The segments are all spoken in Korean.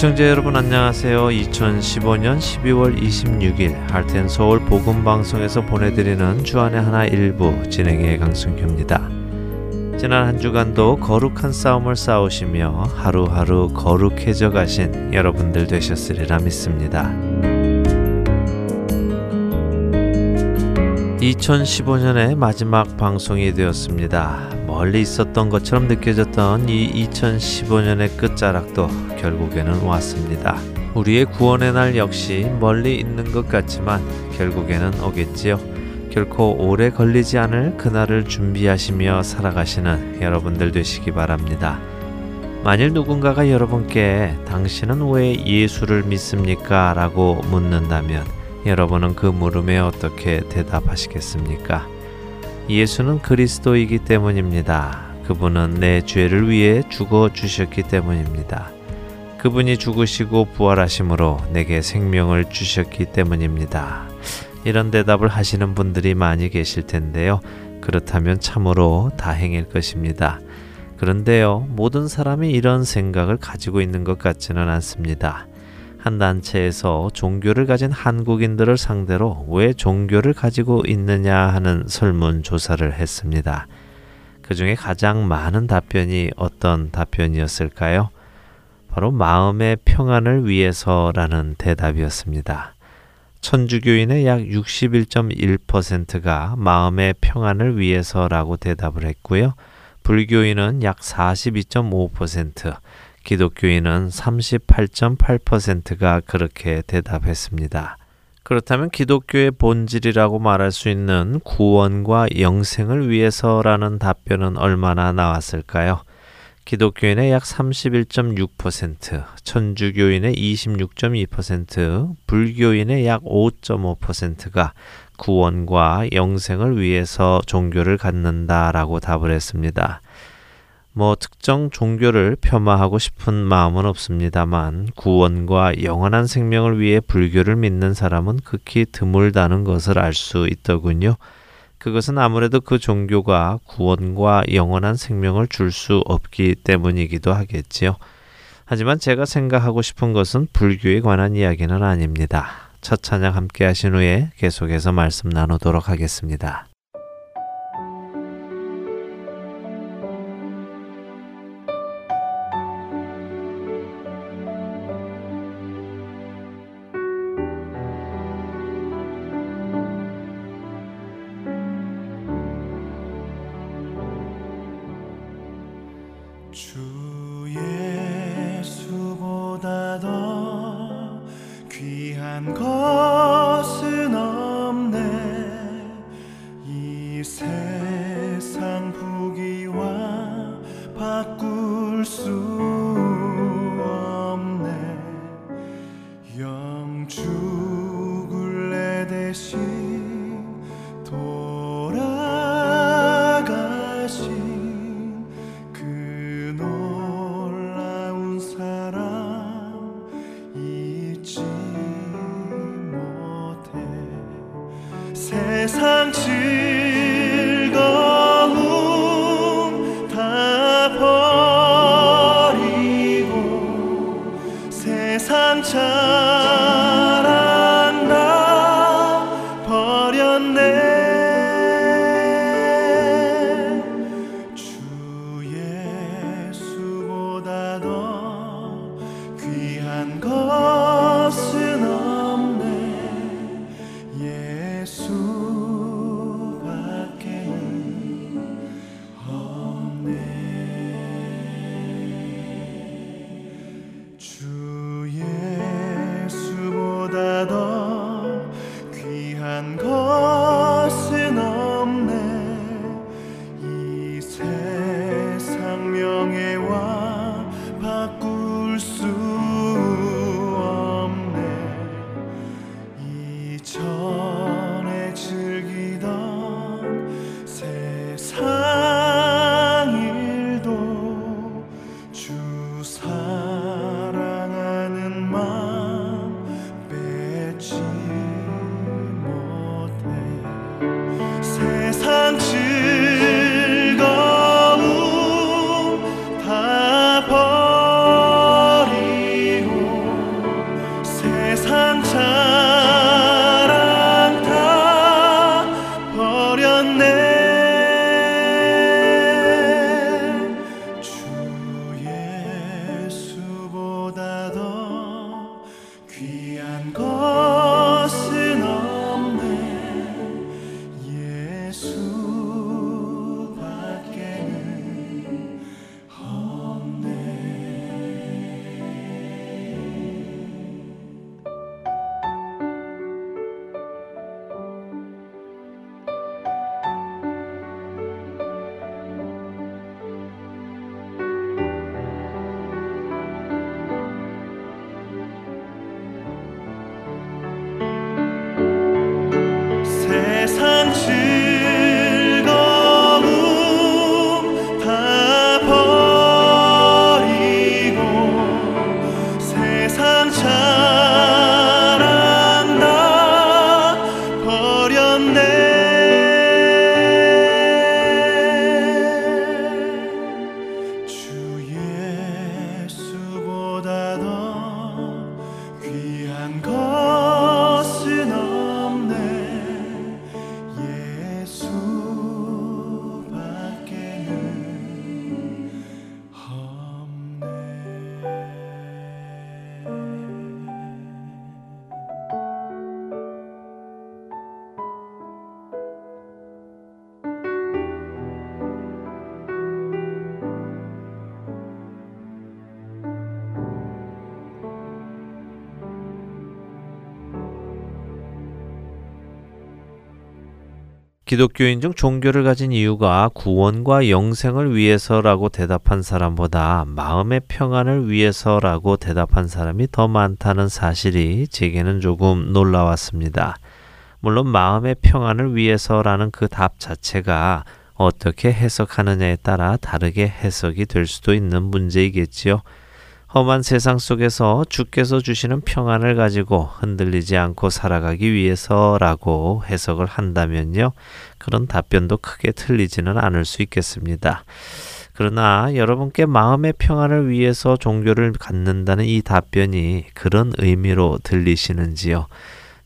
애청자 여러분 안녕하세요. 2015년 12월 26일 할텐 서울 복음 방송에서 보내드리는 주안의 하나 일부 진행의 강승규입니다. 지난 한 주간도 거룩한 싸움을 싸우시며 하루하루 거룩해져 가신 여러분들 되셨으리라 믿습니다. 2015년의 마지막 방송이 되었습니다. 멀리 있었던 것처럼 느껴졌던 이 2015년의 끝자락도 결국에는 왔습니다. 우리의 구원의 날 역시 멀리 있는 것 같지만 결국에는 오겠지요. 결코 오래 걸리지 않을 그날을 준비하시며 살아가시는 여러분들 되시기 바랍니다. 만일 누군가가 여러분께 당신은 왜 예수를 믿습니까? 라고 묻는다면 여러분은 그 물음에 어떻게 대답하시겠습니까? 예수는 그리스도이기 때문입니다. 그분은 내 죄를 위해 죽어 주셨기 때문입니다. 그분이 죽으시고 부활하심으로 내게 생명을 주셨기 때문입니다. 이런 대답을 하시는 분들이 많이 계실 텐데요. 그렇다면 참으로 다행일 것입니다. 그런데요, 모든 사람이 이런 생각을 가지고 있는 것 같지는 않습니다. 한 단체에서 종교를 가진 한국인들을 상대로 왜 종교를 가지고 있느냐 하는 설문조사를 했습니다. 그 중에 가장 많은 답변이 어떤 답변이었을까요? 바로 마음의 평안을 위해서라는 대답이었습니다. 천주교인의 약 61.1%가 마음의 평안을 위해서라고 대답을 했고요. 불교인은 약 42.5%, 기독교인은 38.8%가 그렇게 대답했습니다. 그렇다면 기독교의 본질이라고 말할 수 있는 구원과 영생을 위해서라는 답변은 얼마나 나왔을까요? 기독교인의 약 31.6%, 천주교인의 26.2%, 불교인의 약 5.5%가 구원과 영생을 위해서 종교를 갖는다라고 답을 했습니다. 뭐 특정 종교를 폄하하고 싶은 마음은 없습니다만 구원과 영원한 생명을 위해 불교를 믿는 사람은 극히 드물다는 것을 알 수 있더군요. 그것은 아무래도 그 종교가 구원과 영원한 생명을 줄 수 없기 때문이기도 하겠지요. 하지만 제가 생각하고 싶은 것은 불교에 관한 이야기는 아닙니다. 첫 찬양 함께 하신 후에 계속해서 말씀 나누도록 하겠습니다. 기독교인 중 종교를 가진 이유가 구원과 영생을 위해서라고 대답한 사람보다 마음의 평안을 위해서라고 대답한 사람이 더 많다는 사실이 제게는 조금 놀라웠습니다. 물론 마음의 평안을 위해서라는 그 답 자체가 어떻게 해석하느냐에 따라 다르게 해석이 될 수도 있는 문제이겠지요. 험한 세상 속에서 주께서 주시는 평안을 가지고 흔들리지 않고 살아가기 위해서라고 해석을 한다면요. 그런 답변도 크게 틀리지는 않을 수 있겠습니다. 그러나 여러분께 마음의 평안을 위해서 종교를 갖는다는 이 답변이 그런 의미로 들리시는지요?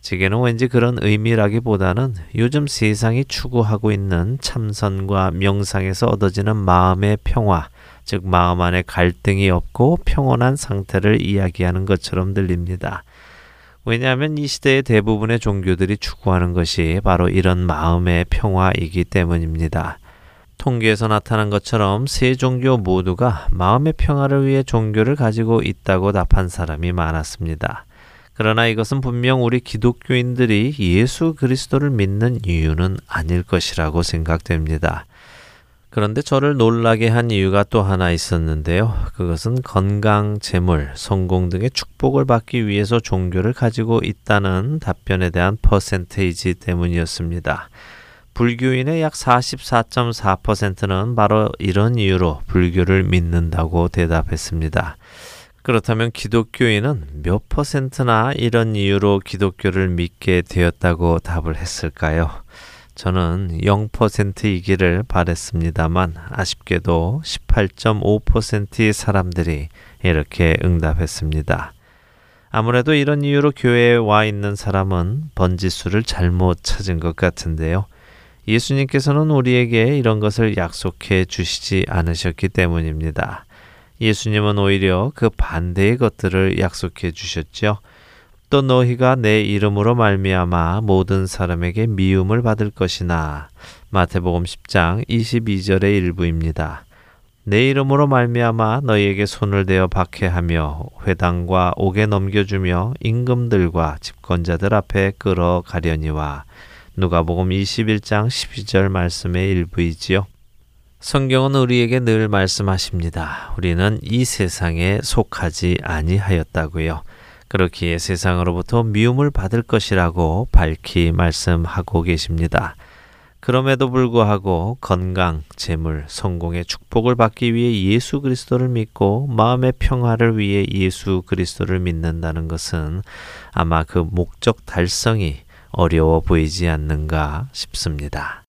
제게는 왠지 그런 의미라기보다는 요즘 세상이 추구하고 있는 참선과 명상에서 얻어지는 마음의 평화, 즉 마음 안에 갈등이 없고 평온한 상태를 이야기하는 것처럼 들립니다. 왜냐하면 이 시대의 대부분의 종교들이 추구하는 것이 바로 이런 마음의 평화이기 때문입니다. 통계에서 나타난 것처럼 세 종교 모두가 마음의 평화를 위해 종교를 가지고 있다고 답한 사람이 많았습니다. 그러나 이것은 분명 우리 기독교인들이 예수 그리스도를 믿는 이유는 아닐 것이라고 생각됩니다. 그런데 저를 놀라게 한 이유가 또 하나 있었는데요. 그것은 건강, 재물, 성공 등의 축복을 받기 위해서 종교를 가지고 있다는 답변에 대한 퍼센테이지 때문이었습니다. 불교인의 약 44.4%는 바로 이런 이유로 불교를 믿는다고 대답했습니다. 그렇다면 기독교인은 몇 퍼센트나 이런 이유로 기독교를 믿게 되었다고 답을 했을까요? 저는 0%이기를 바랬습니다만 아쉽게도 18.5%의 사람들이 이렇게 응답했습니다. 아무래도 이런 이유로 교회에 와 있는 사람은 번지수를 잘못 찾은 것 같은데요. 예수님께서는 우리에게 이런 것을 약속해 주시지 않으셨기 때문입니다. 예수님은 오히려 그 반대의 것들을 약속해 주셨죠. 또 너희가 내 이름으로 말미암아 모든 사람에게 미움을 받을 것이나 마태복음 10장 22절의 일부입니다. 내 이름으로 말미암아 너희에게 손을 대어 박해하며 회당과 옥에 넘겨주며 임금들과 집권자들 앞에 끌어가려니와 누가복음 21장 12절 말씀의 일부이지요. 성경은 우리에게 늘 말씀하십니다. 우리는 이 세상에 속하지 아니하였다고요. 그렇기에 세상으로부터 미움을 받을 것이라고 밝히 말씀하고 계십니다. 그럼에도 불구하고 건강, 재물, 성공의 축복을 받기 위해 예수 그리스도를 믿고 마음의 평화를 위해 예수 그리스도를 믿는다는 것은 아마 그 목적 달성이 어려워 보이지 않는가 싶습니다.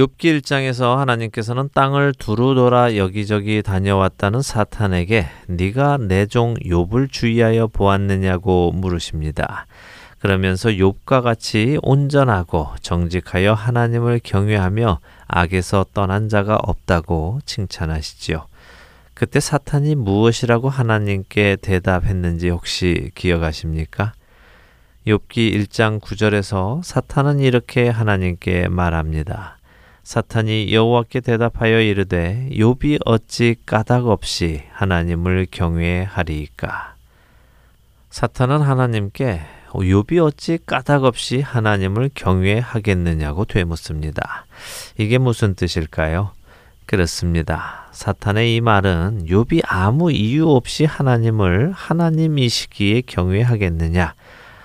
욥기 1장에서 하나님께서는 땅을 두루 돌아 여기저기 다녀왔다는 사탄에게 네가 내 종 욥을 주의하여 보았느냐고 물으십니다. 그러면서 욥과 같이 온전하고 정직하여 하나님을 경외하며 악에서 떠난 자가 없다고 칭찬하시지요. 그때 사탄이 무엇이라고 하나님께 대답했는지 혹시 기억하십니까? 욥기 1장 9절에서 사탄은 이렇게 하나님께 말합니다. 사탄이 여호와께 대답하여 이르되 욥이 어찌 까닭 없이 하나님을 경외하리이까 사탄은 하나님께 욥이 어찌 까닭 없이 하나님을 경외하겠느냐고 되묻습니다. 이게 무슨 뜻일까요? 그렇습니다. 사탄의 이 말은 욥이 아무 이유 없이 하나님을 하나님이시기에 경외하겠느냐,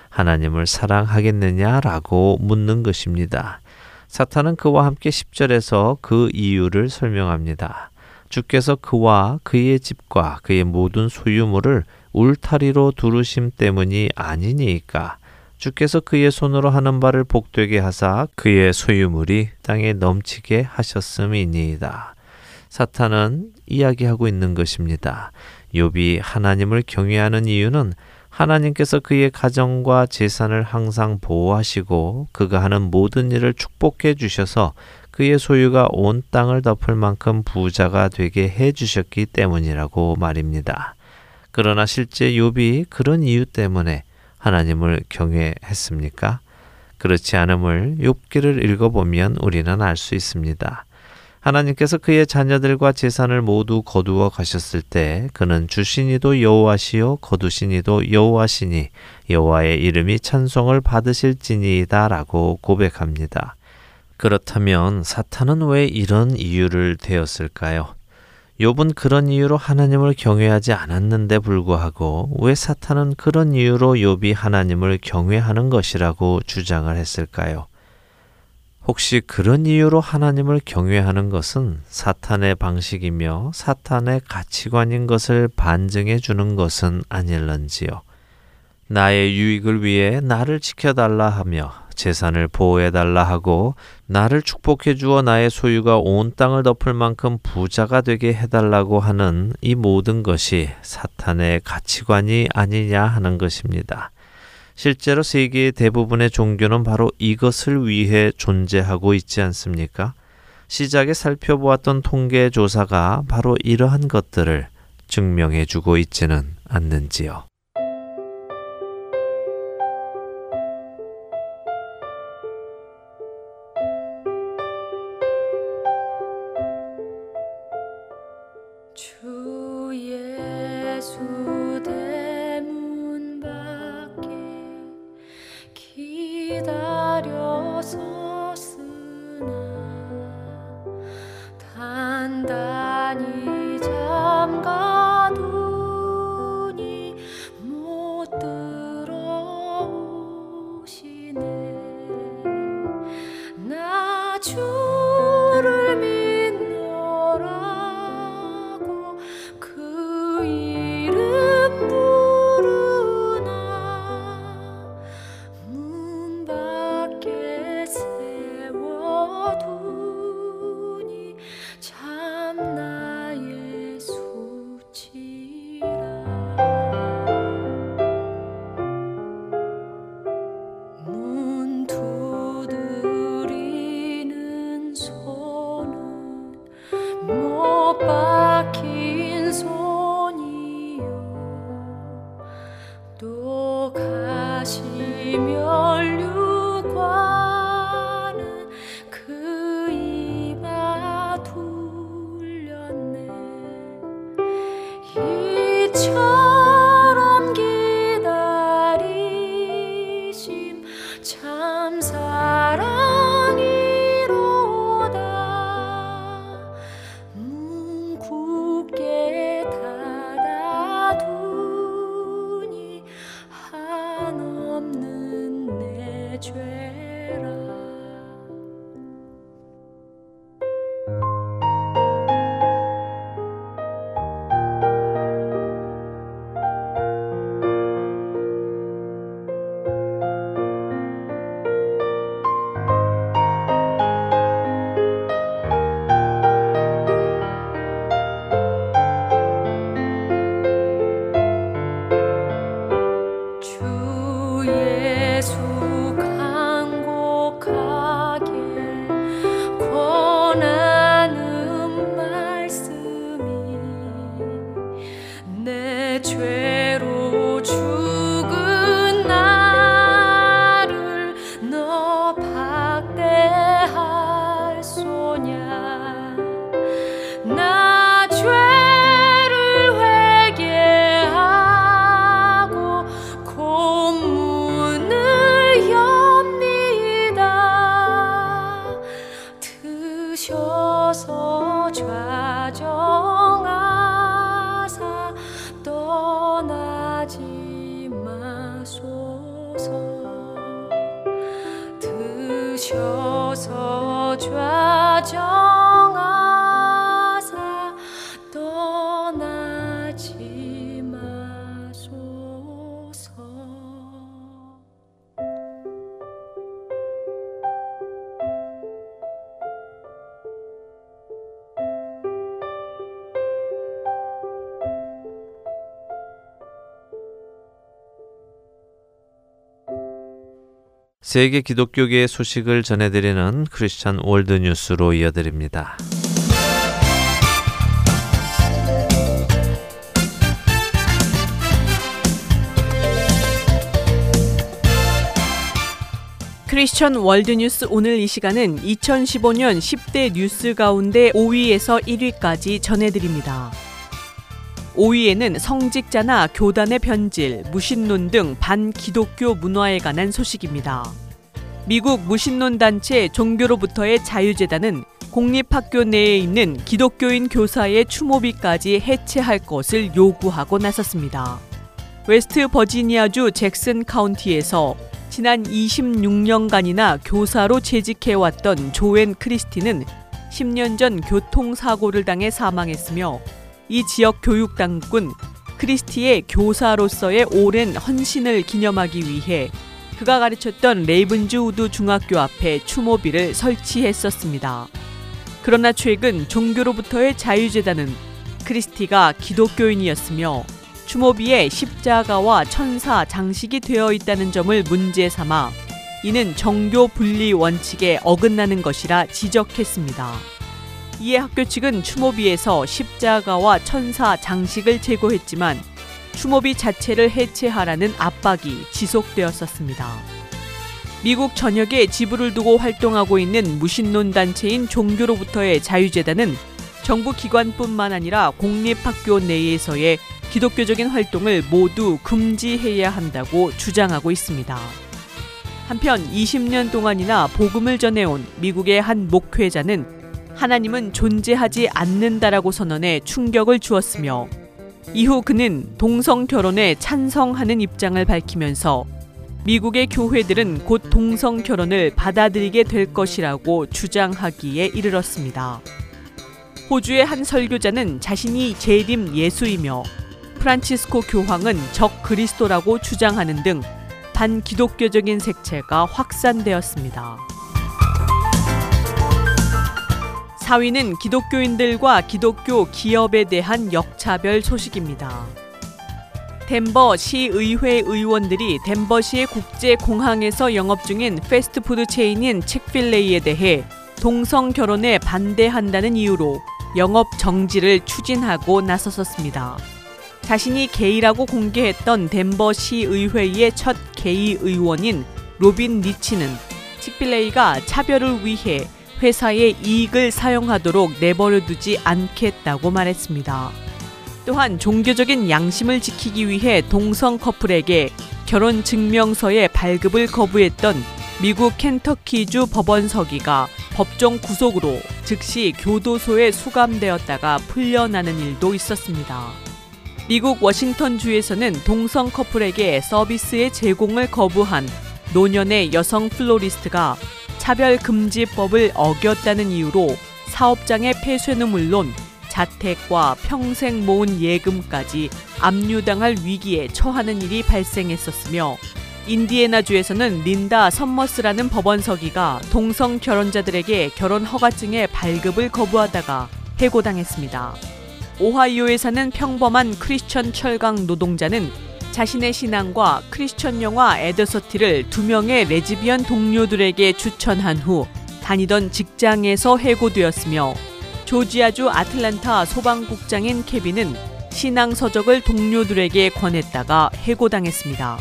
하나님을 사랑하겠느냐라고 묻는 것입니다. 사탄은 그와 함께 10절에서 그 이유를 설명합니다. 주께서 그와 그의 집과 그의 모든 소유물을 울타리로 두르심 때문이 아니니까 주께서 그의 손으로 하는 바를 복되게 하사 그의 소유물이 땅에 넘치게 하셨음이니이다. 사탄은 이야기하고 있는 것입니다. 욥이 하나님을 경외하는 이유는 하나님께서 그의 가정과 재산을 항상 보호하시고 그가 하는 모든 일을 축복해 주셔서 그의 소유가 온 땅을 덮을 만큼 부자가 되게 해 주셨기 때문이라고 말입니다. 그러나 실제 욥이 그런 이유 때문에 하나님을 경외했습니까? 그렇지 않음을 욥기를 읽어보면 우리는 알 수 있습니다. 하나님께서 그의 자녀들과 재산을 모두 거두어 가셨을 때 그는 주신이도 여호와시요 거두신이도 여호와시니 여호와의 이름이 찬송을 받으실지니이다라고 고백합니다. 그렇다면 사탄은 왜 이런 이유를 되었을까요? 욥은 그런 이유로 하나님을 경외하지 않았는데 불구하고 왜 사탄은 그런 이유로 욥이 하나님을 경외하는 것이라고 주장을 했을까요? 혹시 그런 이유로 하나님을 경외하는 것은 사탄의 방식이며 사탄의 가치관인 것을 반증해 주는 것은 아닐런지요. 나의 유익을 위해 나를 지켜달라 하며 재산을 보호해달라 하고 나를 축복해 주어 나의 소유가 온 땅을 덮을 만큼 부자가 되게 해달라고 하는 이 모든 것이 사탄의 가치관이 아니냐 하는 것입니다. 실제로 세계의 대부분의 종교는 바로 이것을 위해 존재하고 있지 않습니까? 시작에 살펴보았던 통계 조사가 바로 이러한 것들을 증명해 주고 있지는 않는지요. the truth. 세계 기독교계의 소식을 전해드리는 크리스천 월드 뉴스로 이어드립니다. 크리스천 월드뉴스 오늘 이 시간은 2015년 10대 뉴스 가운데 5위에서 1위까지 전해드립니다. 5위에는 성직자나 교단의 변질, 무신론 등 반기독교 문화에 관한 소식입니다. 미국 무신론 단체 종교로부터의 자유재단은 공립학교 내에 있는 기독교인 교사의 추모비까지 해체할 것을 요구하고 나섰습니다. 웨스트 버지니아주 잭슨 카운티에서 지난 26년간이나 교사로 재직해왔던 조앤 크리스티는 10년 전 교통사고를 당해 사망했으며 이 지역 교육당국은 크리스티의 교사로서의 오랜 헌신을 기념하기 위해 그가 가르쳤던 레이븐즈우드 중학교 앞에 추모비를 설치했었습니다. 그러나 최근 종교로부터의 자유재단은 크리스티가 기독교인이었으며 추모비에 십자가와 천사 장식이 되어 있다는 점을 문제 삼아 이는 정교 분리 원칙에 어긋나는 것이라 지적했습니다. 이에 학교 측은 추모비에서 십자가와 천사 장식을 제거했지만 추모비 자체를 해체하라는 압박이 지속되었었습니다. 미국 전역에 지부를 두고 활동하고 있는 무신론 단체인 종교로부터의 자유재단은 정부 기관뿐만 아니라 공립학교 내에서의 기독교적인 활동을 모두 금지해야 한다고 주장하고 있습니다. 한편 20년 동안이나 복음을 전해온 미국의 한 목회자는 하나님은 존재하지 않는다라고 선언해 충격을 주었으며 이후 그는 동성 결혼에 찬성하는 입장을 밝히면서 미국의 교회들은 곧 동성 결혼을 받아들이게 될 것이라고 주장하기에 이르렀습니다. 호주의 한 설교자는 자신이 재림 예수이며 프란치스코 교황은 적 그리스도라고 주장하는 등 반기독교적인 색채가 확산되었습니다. 4위는 기독교인들과 기독교 기업에 대한 역차별 소식입니다. 덴버 시의회 의원들이 덴버시의 국제 공항에서 영업 중인 패스트푸드 체인인 Chick-fil-A에 대해 동성 결혼에 반대한다는 이유로 영업 정지를 추진하고 나섰습니다. 자신이 게이라고 공개했던 덴버 시 의회의 첫 게이 의원인 로빈 리치는 칙필레이가 차별을 위해 회사의 이익을 사용하도록 내버려 두지 않겠다고 말했습니다. 또한 종교적인 양심을 지키기 위해 동성 커플에게 결혼 증명서의 발급을 거부했던 미국 켄터키주 법원 서기가 법정 구속으로 즉시 교도소에 수감되었다가 풀려나는 일도 있었습니다. 미국 워싱턴주에서는 동성 커플에게 서비스의 제공을 거부한 노년의 여성 플로리스트가 차별금지법을 어겼다는 이유로 사업장의 폐쇄는 물론 자택과 평생 모은 예금까지 압류당할 위기에 처하는 일이 발생했었으며 인디애나주에서는 린다 선머스라는 법원 서기가 동성 결혼자들에게 결혼 허가증의 발급을 거부하다가 해고당했습니다. 오하이오에 사는 평범한 크리스천 철강 노동자는 자신의 신앙과 크리스천 영화 에더서티를 두 명의 레즈비언 동료들에게 추천한 후 다니던 직장에서 해고되었으며 조지아주 아틀란타 소방국장인 케빈은 신앙 서적을 동료들에게 권했다가 해고당했습니다.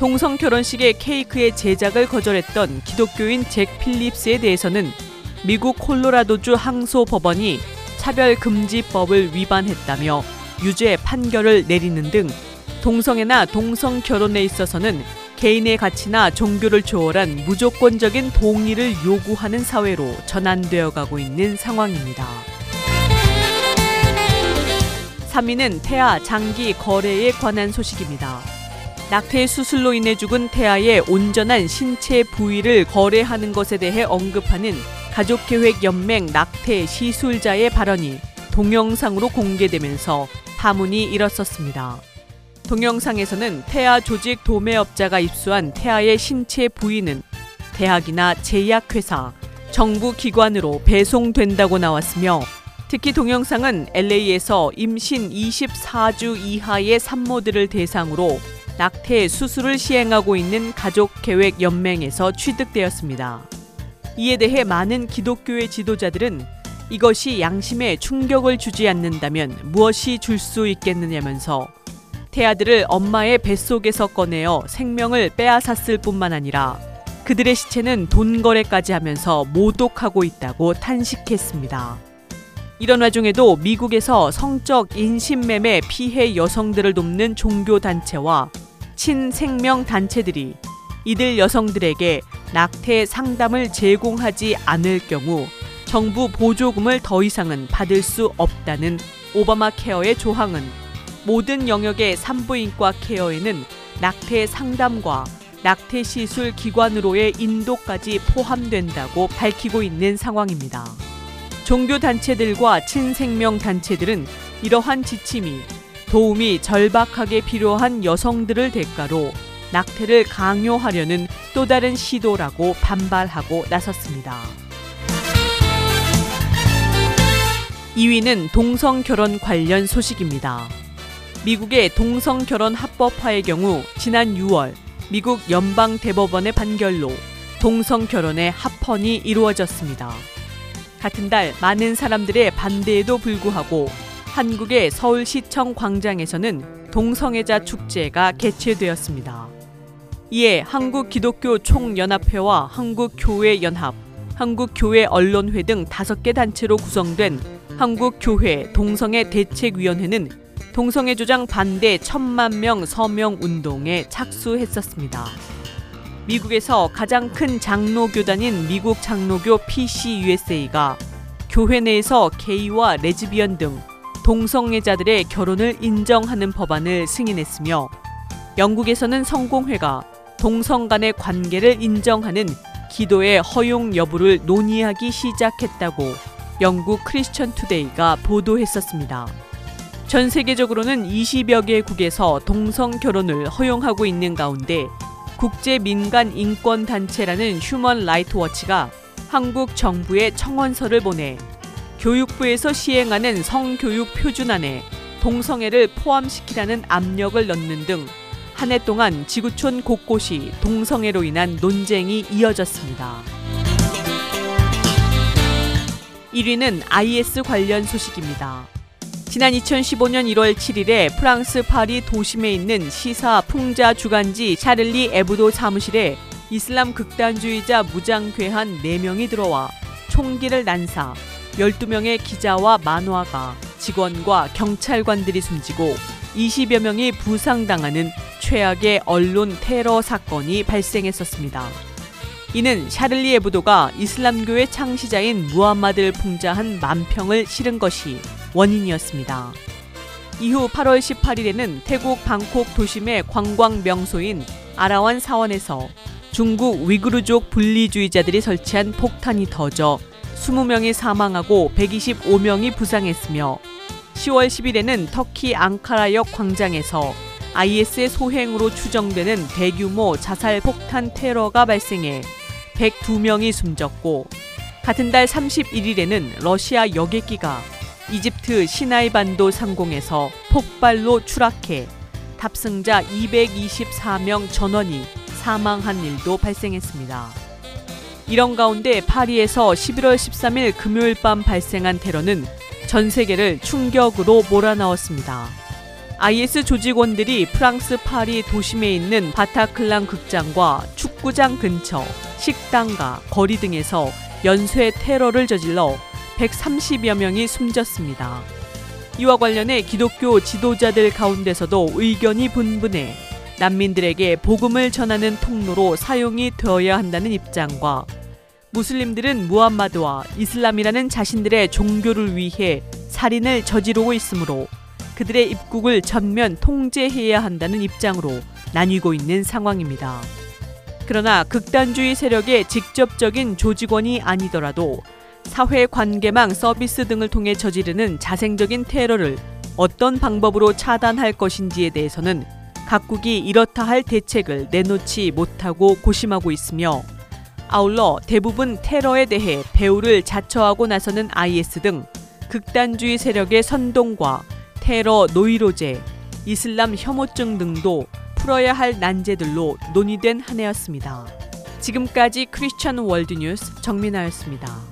동성 결혼식의 케이크의 제작을 거절했던 기독교인 잭 필립스에 대해서는 미국 콜로라도주 항소 법원이 차별금지법을 위반했다며 유죄 판결을 내리는 등 동성애나 동성 결혼에 있어서는 개인의 가치나 종교를 초월한 무조건적인 동의를 요구하는 사회로 전환되어 가고 있는 상황입니다. 3위는 태아 장기 거래에 관한 소식입니다. 낙태 수술로 인해 죽은 태아의 온전한 신체 부위를 거래하는 것에 대해 언급하는 가족계획연맹 낙태 시술자의 발언이 동영상으로 공개되면서 파문이 일었었습니다. 동영상에서는 태아 조직 도매업자가 입수한 태아의 신체 부위는 대학이나 제약회사, 정부 기관으로 배송된다고 나왔으며 특히 동영상은 LA에서 임신 24주 이하의 산모들을 대상으로 낙태 수술을 시행하고 있는 가족계획연맹에서 취득되었습니다. 이에 대해 많은 기독교의 지도자들은 이것이 양심에 충격을 주지 않는다면 무엇이 줄 수 있겠느냐면서 태아들을 엄마의 뱃속에서 꺼내어 생명을 빼앗았을 뿐만 아니라 그들의 시체는 돈 거래까지 하면서 모독하고 있다고 탄식했습니다. 이런 와중에도 미국에서 성적 인신매매 피해 여성들을 돕는 종교단체와 친생명 단체들이 이들 여성들에게 낙태 상담을 제공하지 않을 경우 정부 보조금을 더 이상은 받을 수 없다는 오바마 케어의 조항은 모든 영역의 산부인과 케어에는 낙태 상담과 낙태 시술 기관으로의 인도까지 포함된다고 밝히고 있는 상황입니다. 종교 단체들과 친생명 단체들은 이러한 지침이 도움이 절박하게 필요한 여성들을 대가로 낙태를 강요하려는 또 다른 시도라고 반발하고 나섰습니다. 2위는 동성 결혼 관련 소식입니다. 미국의 동성 결혼 합법화의 경우 지난 6월 미국 연방 대법원의 판결로 동성 결혼의 합헌이 이루어졌습니다. 같은 달 많은 사람들의 반대에도 불구하고 한국의 서울시청 광장에서는 동성애자 축제가 개최되었습니다. 이에 한국 기독교 총연합회와 한국교회연합, 한국교회 언론회 등 다섯 개 단체로 구성된 한국교회 동성애 대책위원회는 동성애 주장 반대 천만 명 서명 운동에 착수했었습니다. 미국에서 가장 큰 장로교단인 미국 장로교 PCUSA가 교회 내에서 게이와 레즈비언 등 동성애자들의 결혼을 인정하는 법안을 승인했으며 영국에서는 성공회가 동성 간의 관계를 인정하는 기도의 허용 여부를 논의하기 시작했다고 영국 크리스천 투데이가 보도했었습니다. 전 세계적으로는 20여 개국에서 동성 결혼을 허용하고 있는 가운데 국제 민간 인권 단체라는 Human Rights Watch가 한국 정부에 청원서를 보내 교육부에서 시행하는 성교육 표준안에 동성애를 포함시키라는 압력을 넣는 등 한 해 동안 지구촌 곳곳이 동성애로 인한 논쟁이 이어졌습니다. 1위는 IS 관련 소식입니다. 지난 2015년 1월 7일에 프랑스 파리 도심에 있는 시사 풍자 주간지 샤를리 에브도 사무실에 이슬람 극단주의자 무장괴한 4명이 들어와 총기를 난사 12명의 기자와 만화가 직원과 경찰관들이 숨지고 20여 명이 부상당하는 최악의 언론 테러 사건이 발생했었습니다. 이는 샤를리 에브도가 이슬람교의 창시자인 무함마드를 풍자한 만평을 실은 것이 원인이었습니다. 이후 8월 18일에는 태국 방콕 도심의 관광 명소인 아라완 사원에서 중국 위구르족 분리주의자들이 설치한 폭탄이 터져 20명이 사망하고 125명이 부상했으며 10월 10일에는 터키 앙카라역 광장에서 IS의 소행으로 추정되는 대규모 자살 폭탄 테러가 발생해 102명이 숨졌고 같은 달 31일에는 러시아 여객기가 이집트 시나이 반도 상공에서 폭발로 추락해 탑승자 224명 전원이 사망한 일도 발생했습니다. 이런 가운데 파리에서 11월 13일 금요일 밤 발생한 테러는 전 세계를 충격으로 몰아넣었습니다. IS 조직원들이 프랑스 파리 도심에 있는 바타클랑 극장과 축구장 근처, 식당과 거리 등에서 연쇄 테러를 저질러 130여 명이 숨졌습니다. 이와 관련해 기독교 지도자들 가운데서도 의견이 분분해 난민들에게 복음을 전하는 통로로 사용이 되어야 한다는 입장과 무슬림들은 무함마드와 이슬람이라는 자신들의 종교를 위해 살인을 저지르고 있으므로 그들의 입국을 전면 통제해야 한다는 입장으로 나뉘고 있는 상황입니다. 그러나 극단주의 세력의 직접적인 조직원이 아니더라도 사회 관계망 서비스 등을 통해 저지르는 자생적인 테러를 어떤 방법으로 차단할 것인지에 대해서는 각국이 이렇다 할 대책을 내놓지 못하고 고심하고 있으며 아울러 대부분 테러에 대해 배후를 자처하고 나서는 IS 등 극단주의 세력의 선동과 테러 노이로제, 이슬람 혐오증 등도 풀어야 할 난제들로 논의된 한 해였습니다. 지금까지 크리스천 월드뉴스 정민아였습니다.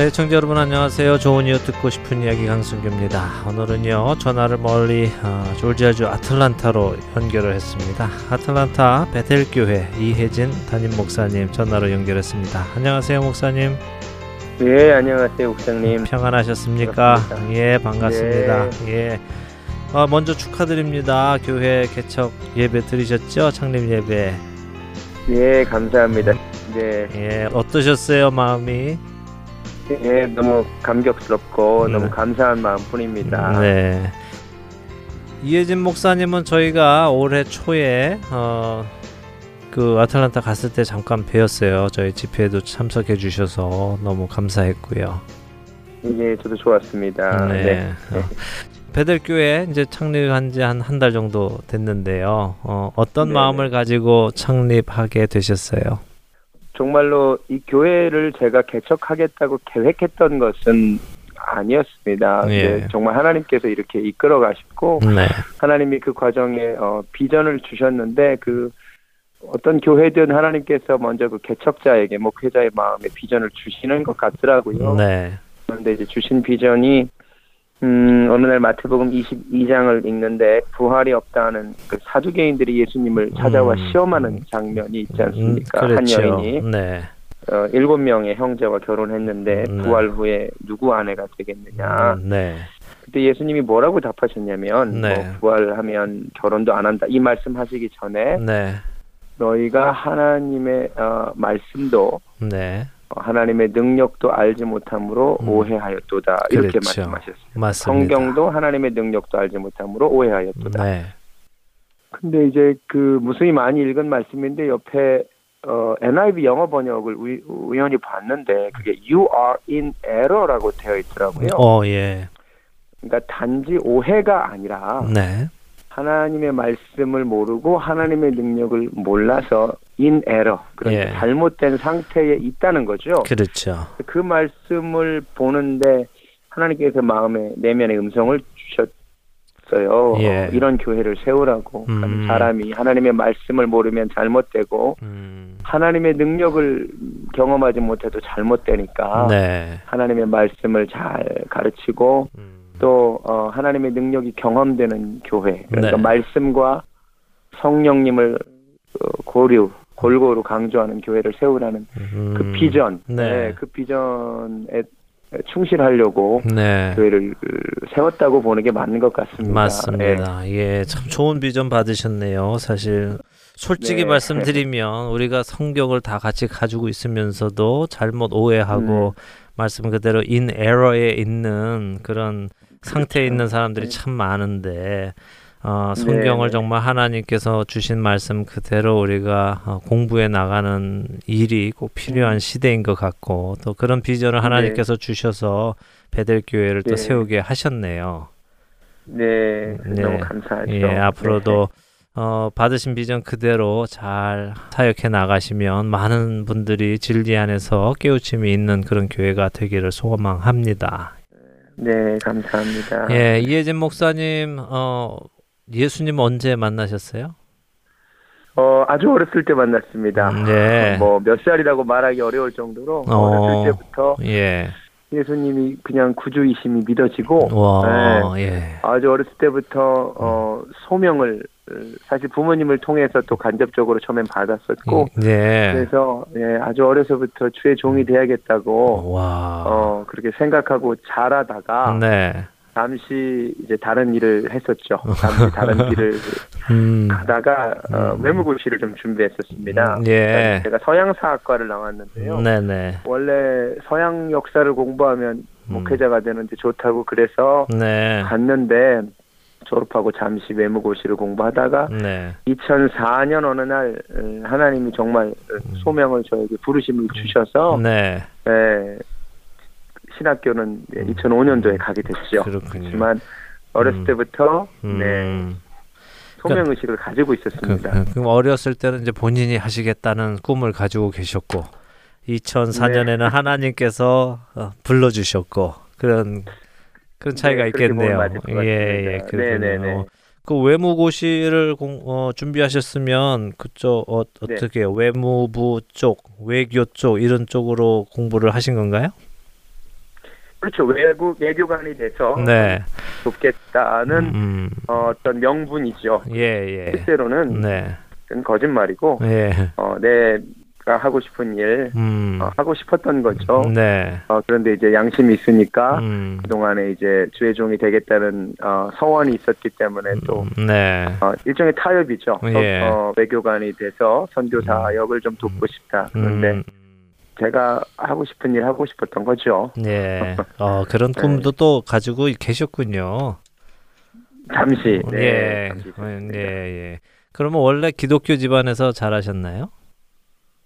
네, 청자 여러분 안녕하세요. 좋은 이유 듣고 싶은 이야기 강승규입니다. 오늘은요 전화를 멀리 어, 조지아주 아틀란타로 연결을 했습니다. 아틀란타 베텔 교회 이혜진 담임 목사님 전화로 연결했습니다. 안녕하세요, 목사님. 예, 안녕하세요, 국장님. 평안하셨습니까? 반갑습니다. 예, 반갑습니다. 예. 어, 먼저 축하드립니다. 교회 개척 예배 드리셨죠? 창립 예배. 예, 감사합니다. 네, 예, 어떠셨어요, 마음이? 예, 너무 감격스럽고 네. 너무 감사한 마음뿐입니다. 네. 이혜진 목사님은 저희가 올해 초에 어, 그 아틀란타 갔을 때 잠깐 뵈었어요. 저희 집회에도 참석해 주셔서 너무 감사했고요. 예, 저도 좋았습니다. 네. 어, 베델교회 이제 창립한 지 한 한 달 정도 됐는데요. 어, 어떤 네네. 마음을 가지고 창립하게 되셨어요? 정말로 이 교회를 제가 개척하겠다고 계획했던 것은 아니었습니다. 예. 네, 정말 하나님께서 이렇게 이끌어 가시고 네. 하나님이 그 과정에 어, 비전을 주셨는데 그 어떤 교회든 하나님께서 먼저 그 개척자에게 목회자의 마음에 비전을 주시는 것 같더라고요. 네. 그런데 이제 주신 비전이 음, 어느 날 마태복음 22장을 읽는데 부활이 없다는 그 사두개인들이 예수님을 찾아와 음. 시험하는 장면이 있지 않습니까? 음, 그렇죠. 한 여인이 네. 어, 일곱 명의 형제와 결혼했는데 네. 부활 후에 누구 아내가 되겠느냐? 음, 네. 그때 예수님이 뭐라고 답하셨냐면 네. 뭐 부활하면 결혼도 안 한다 이 말씀하시기 전에 네. 너희가 하나님의 어, 말씀도 네. 어, 하나님의 능력도 알지 못함으로 음. 오해하였도다 이렇게 그렇죠. 말씀하셨어요. 맞습니다. 성경도 하나님의 능력도 알지 못함으로 오해하였도다. 네. 근데 이제 그 무수히 많이 읽은 말씀인데 옆에 어, NIV 영어 번역을 우, 우연히 봤는데 그게 You are in error라고 되어 있더라고요. 어, 예. 그러니까 단지 오해가 아니라 네. 하나님의 말씀을 모르고 하나님의 능력을 몰라서 in error 그러니까 예. 잘못된 상태에 있다는 거죠. 그렇죠. 그 말씀을 보는데 하나님께서 마음에 내면의 음성을 주셨어요. 예. 어, 이런 교회를 세우라고. 음. 그러니까 사람이 하나님의 말씀을 모르면 잘못되고 음. 하나님의 능력을 경험하지 못해도 잘못되니까 네. 하나님의 말씀을 잘 가르치고 음. 또 어, 하나님의 능력이 경험되는 교회. 그러니까 네. 말씀과 성령님을 어, 고루 골고루 강조하는 교회를 세우라는 음. 그 비전, 네. 그 비전에 충실하려고 네. 교회를 세웠다고 보는 게 맞는 것 같습니다. 맞습니다. 예, 참 좋은 비전 받으셨네요. 사실 솔직히 네. 말씀드리면 우리가 성경을 다 같이 가지고 있으면서도 잘못 오해하고 음. 말씀 그대로 in error에 있는 그런 상태에 그렇죠. 있는 사람들이 네. 참 많은데 어, 성경을 네. 정말 하나님께서 주신 말씀 그대로 우리가 어, 공부해 나가는 일이 꼭 필요한 음. 시대인 것 같고 또 그런 비전을 하나님께서 주셔서 베델 교회를 또 네. 세우게 하셨네요. 네, 네. 너무 감사하죠. 예, 앞으로도 네. 어, 받으신 비전 그대로 잘 사역해 나가시면 많은 분들이 진리 안에서 깨우침이 있는 그런 교회가 되기를 소망합니다. 네, 감사합니다. 예, 이혜진 목사님, 어, 예수님 언제 만나셨어요? 어, 아주 어렸을 때 만났습니다. 네. 뭐 몇 살이라고 말하기 어려울 정도로 어. 어렸을 때부터 예, 예수님이 그냥 구주이심이 믿어지고 와, 네. 예, 아주 어렸을 때부터 어, 소명을 어, 사실 부모님을 통해서 또 간접적으로 처음엔 받았었고 예, 그래서 예, 아주 어려서부터 주의 종이 돼야겠다고 와, 어, 그렇게 생각하고 자라다가 네, 잠시 이제 다른 일을 했었죠. 잠시 다른 일을 음, 하다가 어, 음. 외무고시를 좀 준비했었습니다. 음, 예. 제가 서양사학과를 나왔는데요. 네, 네, 원래 서양 역사를 공부하면 음. 목회자가 되는데 좋다고 그래서 네, 갔는데 졸업하고 잠시 외무고시를 공부하다가 네, 2004년 어느 날 어, 하나님이 정말 어, 소명을 저에게 부르심을 주셔서 음. 네, 예, 신학교는 예, 2005년도에 가게 됐죠. 그렇군요. 하지만 어렸을 음. 때부터 음. 네, 소명 의식을 가지고 그, 있었습니다. 그, 그럼 어렸을 때는 이제 본인이 하시겠다는 꿈을 가지고 계셨고 2004년에는 하나님께서 어, 불러주셨고 그런 그런 차이가 네, 있겠네요. 예, 예. 네네네. 그 외무고시를 공, 어, 준비하셨으면 그쪽 어, 네. 어떻게 외무부 쪽, 외교 쪽 이런 쪽으로 공부를 하신 건가요? 그렇죠. 외국 외교관이 돼서 네. 돕겠다는 음, 어, 어떤 명분이죠. 예, 예. 실제로는 네. 거짓말이고 예. 어, 내 가 하고 싶은 일 음. 어, 하고 싶었던 거죠. 네. 어, 그런데 이제 양심이 있으니까 음. 그 동안에 이제 주의 종이 되겠다는 어, 서원이 있었기 때문에 또 네. 어, 일종의 타협이죠. 예. 어, 외교관이 돼서 선교 사 역을 좀 돕고 싶다. 그런데 음. 제가 하고 싶은 일 하고 싶었던 거죠. 네. 어, 그런 네. 꿈도 또 가지고 계셨군요. 잠시. 네, 예. 잠시 예, 있었습니다. 예. 그러면 원래 기독교 집안에서 자라셨나요?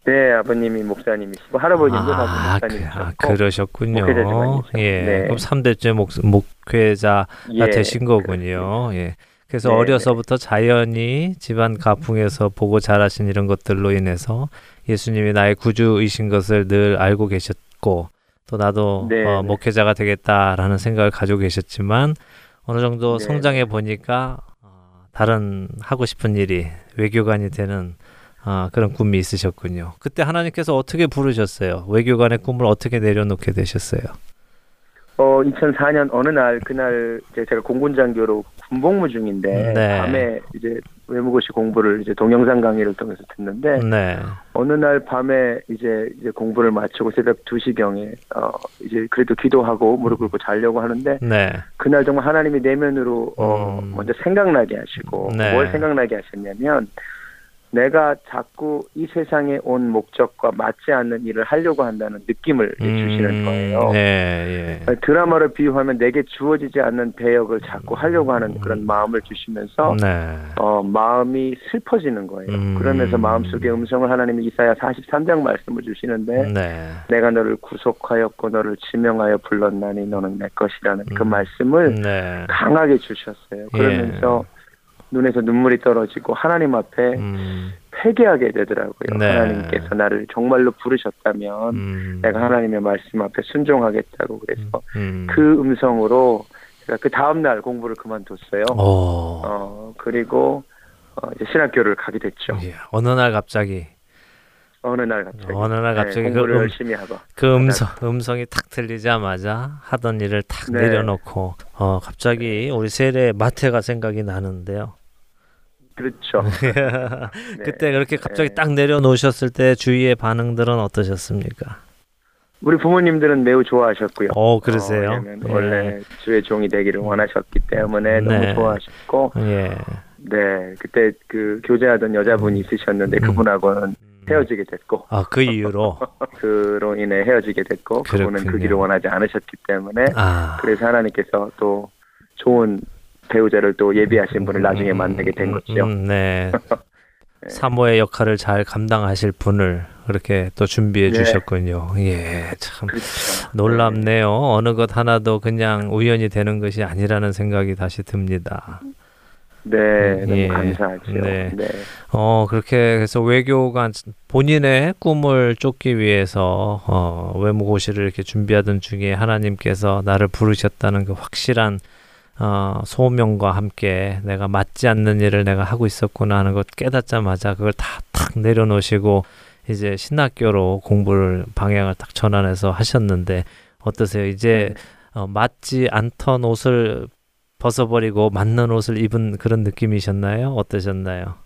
네, 아버님이 목사님이시고 할아버님도 아, 다 그, 목사님이셨고. 아, 그러셨군요. 예. 네. 그럼 3대째 목, 목회자가 예, 되신 거군요. 예. 그래서 네, 어려서부터 자연히 집안 가풍에서 보고 자라신 이런 것들로 인해서 예수님이 나의 구주이신 것을 늘 알고 계셨고 또 나도 네, 어, 네. 목회자가 되겠다라는 생각을 가지고 계셨지만 어느 정도 네, 성장해 보니까 어, 다른 하고 싶은 일이 외교관이 되는 아, 그런 꿈이 있으셨군요. 그때 하나님께서 어떻게 부르셨어요? 외교관의 꿈을 어떻게 내려놓게 되셨어요? 어, 2004년 어느 날 그날 이제 제가 공군장교로 군복무 중인데 네. 밤에 이제 외무고시 공부를 이제 동영상 강의를 통해서 듣는데 네. 어느 날 밤에 이제 이제 공부를 마치고 새벽 2시경에 어 이제 그래도 기도하고 무릎 꿇고 자려고 하는데 네. 그날 정말 하나님이 내면으로 어 음. 먼저 생각나게 하시고 네. 뭘 생각나게 하셨냐면 내가 자꾸 이 세상에 온 목적과 맞지 않는 일을 하려고 한다는 느낌을 주시는 거예요. 네, 예. 드라마를 비유하면 내게 주어지지 않는 배역을 자꾸 하려고 하는 그런 마음을 주시면서 네. 어, 마음이 슬퍼지는 거예요. 음. 그러면서 마음속에 음성을 하나님이 이사야 43장 말씀을 주시는데 네. 내가 너를 구속하였고 너를 지명하여 불렀나니 너는 내 것이라는 그 음. 말씀을 네. 강하게 주셨어요. 그러면서 눈에서 눈물이 떨어지고 하나님 앞에 음. 회개하게 되더라고요. 네. 하나님께서 나를 정말로 부르셨다면 음. 내가 하나님의 말씀 앞에 순종하겠다고 그래서 음. 그 음성으로 제가 그 다음 날 공부를 그만뒀어요. 오. 어 그리고 어, 이제 신학교를 가게 됐죠. 예. 어느 날 갑자기 어느 날 갑자기. 어느 날 갑자기 네, 그 음- 열심히 하고. 그 음성 음성이 탁 들리자마자 하던 일을 탁 네. 내려놓고 어 갑자기 우리 세례 마태가 생각이 나는데요. 그렇죠. 네. 그때 그렇게 갑자기 네. 딱 내려놓으셨을 때 주위의 반응들은 어떠셨습니까? 우리 부모님들은 매우 좋아하셨고요. 어 그러세요? 어, 왜냐면 예. 원래 주의 종이 되기를 원하셨기 때문에 네. 너무 좋아하셨고, 예. 네 그때 그 교제하던 여자분이 있으셨는데 음. 그분하고는 헤어지게 됐고, 아 그 이유로 그로 인해 헤어지게 됐고, 그분은 그렇군요. 그 길을 원하지 않으셨기 때문에 아 그래서 하나님께서 또 좋은 배우자를 또 예비하신 분을 나중에 음, 만나게 된 음, 거죠. 음, 네. 네. 사모의 역할을 잘 감당하실 분을 그렇게 또 준비해 네. 주셨군요. 예, 참 그렇죠. 놀랍네요. 어느 것 하나도 그냥 우연이 되는 것이 아니라는 생각이 다시 듭니다. 네, 너무 예. 감사하죠. 네. 네. 어, 그렇게 해서 외교가 본인의 꿈을 쫓기 위해서 어, 외무고시를 이렇게 준비하던 중에 하나님께서 나를 부르셨다는 그 확실한 어, 소명과 함께 내가 맞지 않는 일을 내가 하고 있었구나 하는 것 깨닫자마자 그걸 다 탁 내려놓으시고 이제 신학교로 공부를 방향을 딱 전환해서 하셨는데 어떠세요? 이제 어, 맞지 않던 옷을 벗어버리고 맞는 옷을 입은 그런 느낌이셨나요? 어떠셨나요?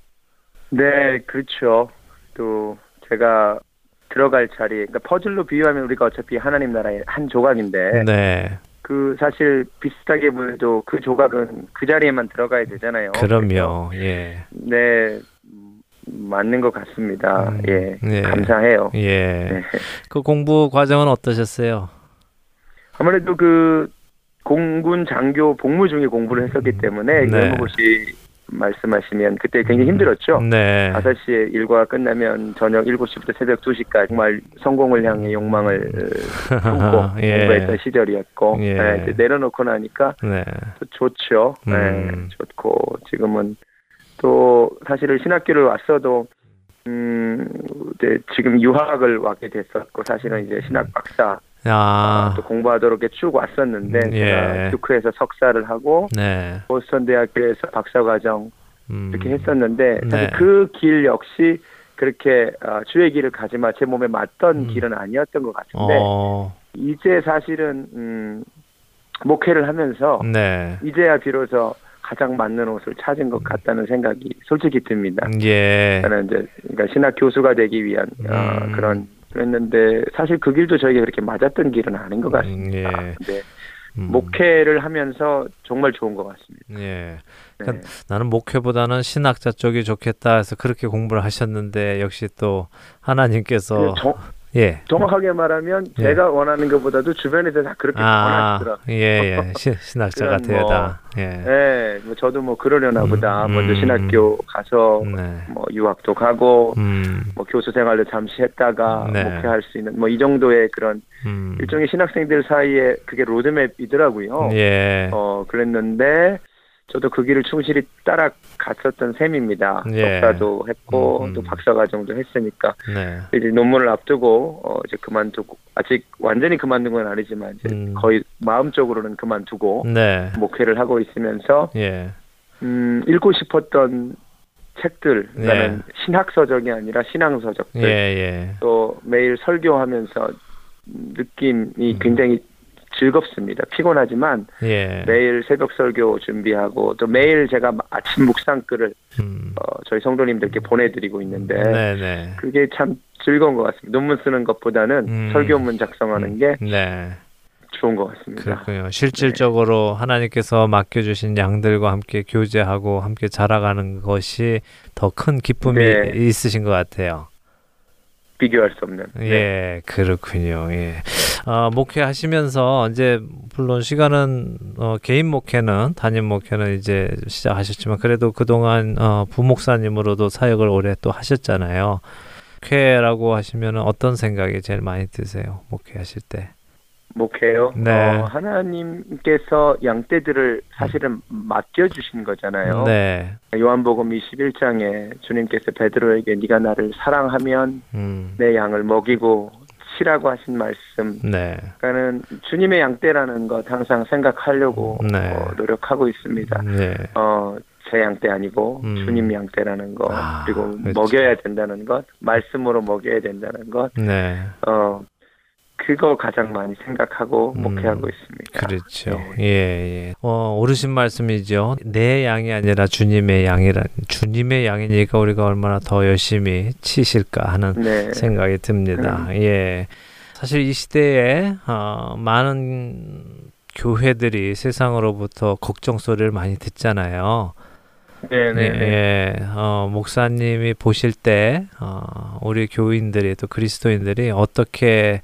네, 그렇죠. 또 제가 들어갈 자리, 그러니까 퍼즐로 비유하면 우리가 어차피 하나님 나라의 한 조각인데 네, 그 사실 비슷하게 보여도 그 조각은 그 자리에만 들어가야 되잖아요. 그럼요. 예, 네, 음, 맞는 것 같습니다. 음, 예, 예. 감사해요. 예. 네. 그 공부 과정은 어떠셨어요? 아무래도 그 공군 장교 복무 중에 공부를 했었기 때문에 네. 외무고시 말씀하시면 그때 굉장히 힘들었죠. 네. 5시에 일과가 끝나면 저녁 7시부터 새벽 2시까지 정말 성공을 향해 욕망을 품고 예. 공부했던 시절이었고 예. 네, 내려놓고 나니까 네. 또 좋죠. 음. 네, 좋고 지금은 또 사실은 신학교를 왔어도 음, 이제 지금 유학을 왔게 됐었고 사실은 이제 신학 박사 아, 또 공부하도록 이렇게 쭉 왔었는데 음, 예. 듀크에서 석사를 하고 네. 보스턴 대학교에서 박사 과정 음. 이렇게 했었는데 네. 사실 그길 역시 그렇게 어, 주의 길을 가지만 제 몸에 맞던 음. 길은 아니었던 것 같은데 어, 이제 사실은 음, 목회를 하면서 네. 이제야 비로소 가장 맞는 옷을 찾은 것 같다는 생각이 솔직히 듭니다. 예. 저는 이제 그러니까 신학 교수가 되기 위한 어, 음. 그런 그랬는데 사실 그 길도 저에게 그렇게 맞았던 길은 아닌 것 음, 같습니다. 예. 근데 음. 목회를 하면서 정말 좋은 것 같습니다. 예. 네. 나는 목회보다는 신학자 쪽이 좋겠다 해서 그렇게 공부를 하셨는데 역시 또 하나님께서 정, 예. 정확하게 말하면 예. 제가 원하는 것보다도 주변에서 다 그렇게 아, 원하시더라고요. 예, 예. 시, 신학자가 그런 뭐. 예. 네, 뭐 저도 뭐 그러려나 음, 보다. 음. 먼저 신학교 가서 네. 뭐 유학도 가고 음. 뭐 교수 생활도 잠시 했다가 네. 목회할 수 있는 뭐 이 정도의 그런 음. 일종의 신학생들 사이에 그게 로드맵이더라고요. 예. 어 그랬는데 저도 그 길을 충실히 따라갔었던 셈입니다. 예. 석사도 했고 음, 음. 또 박사 과정도 했으니까 네. 이제 논문을 앞두고 어 이제 그만두고 아직 완전히 그만둔 건 아니지만 이제 음. 거의 마음적으로는 그만두고 네. 목회를 하고 있으면서 예. 음 읽고 싶었던 책들 그러니까 신학 서적이 아니라 신앙 서적들 예, 예. 또 매일 설교하면서 느낌이 음. 굉장히 즐겁습니다. 피곤하지만 예. 매일 새벽 설교 준비하고 또 매일 제가 아침 묵상글을 음. 어, 저희 성도님들께 보내드리고 있는데 네, 네. 그게 참 즐거운 것 같습니다. 논문 쓰는 것보다는 음. 설교문 작성하는 게 네. 좋은 것 같습니다. 그렇군요. 실질적으로 하나님께서 맡겨주신 양들과 함께 교제하고 함께 자라가는 것이 더 큰 기쁨이 네. 있으신 것 같아요. 비교할 수 없는. 네. 예, 그렇군요. 예. 어, 목회하시면서 이제 물론 시간은 어, 개인 목회는 담임 목회는 이제 시작하셨지만 그래도 그동안 어, 부목사님으로도 사역을 오래 또 하셨잖아요. 목회라고 하시면 어떤 생각이 제일 많이 드세요? 목회하실 때. 목회요. 네. 어, 하나님께서 양떼들을 사실은 맡겨 주신 거잖아요. 네. 요한복음 21장에 주님께서 베드로에게 네가 나를 사랑하면 음. 내 양을 먹이고 위치라고 하신 말씀, 네. 그러니까는 주님의 양떼라는 것 항상 생각하려고 네. 어, 노력하고 있습니다. 네. 어, 제 양떼 아니고 음. 주님 양떼라는 것, 아, 그리고 그렇죠. 먹여야 된다는 것, 말씀으로 먹여야 된다는 것, 네. 어, 그거 가장 많이 생각하고 음, 목회하고 있습니다. 그렇죠. 네. 예, 예. 어, 오르신 말씀이죠. 내 양이 아니라 주님의 양이라 주님의 양이니까 우리가 얼마나 더 열심히 치실까 하는 네. 생각이 듭니다. 예. 사실 이 시대에 어, 많은 교회들이 세상으로부터 걱정 소리를 많이 듣잖아요. 네네. 예, 어, 목사님이 보실 때 어, 우리 교인들이 또 그리스도인들이 어떻게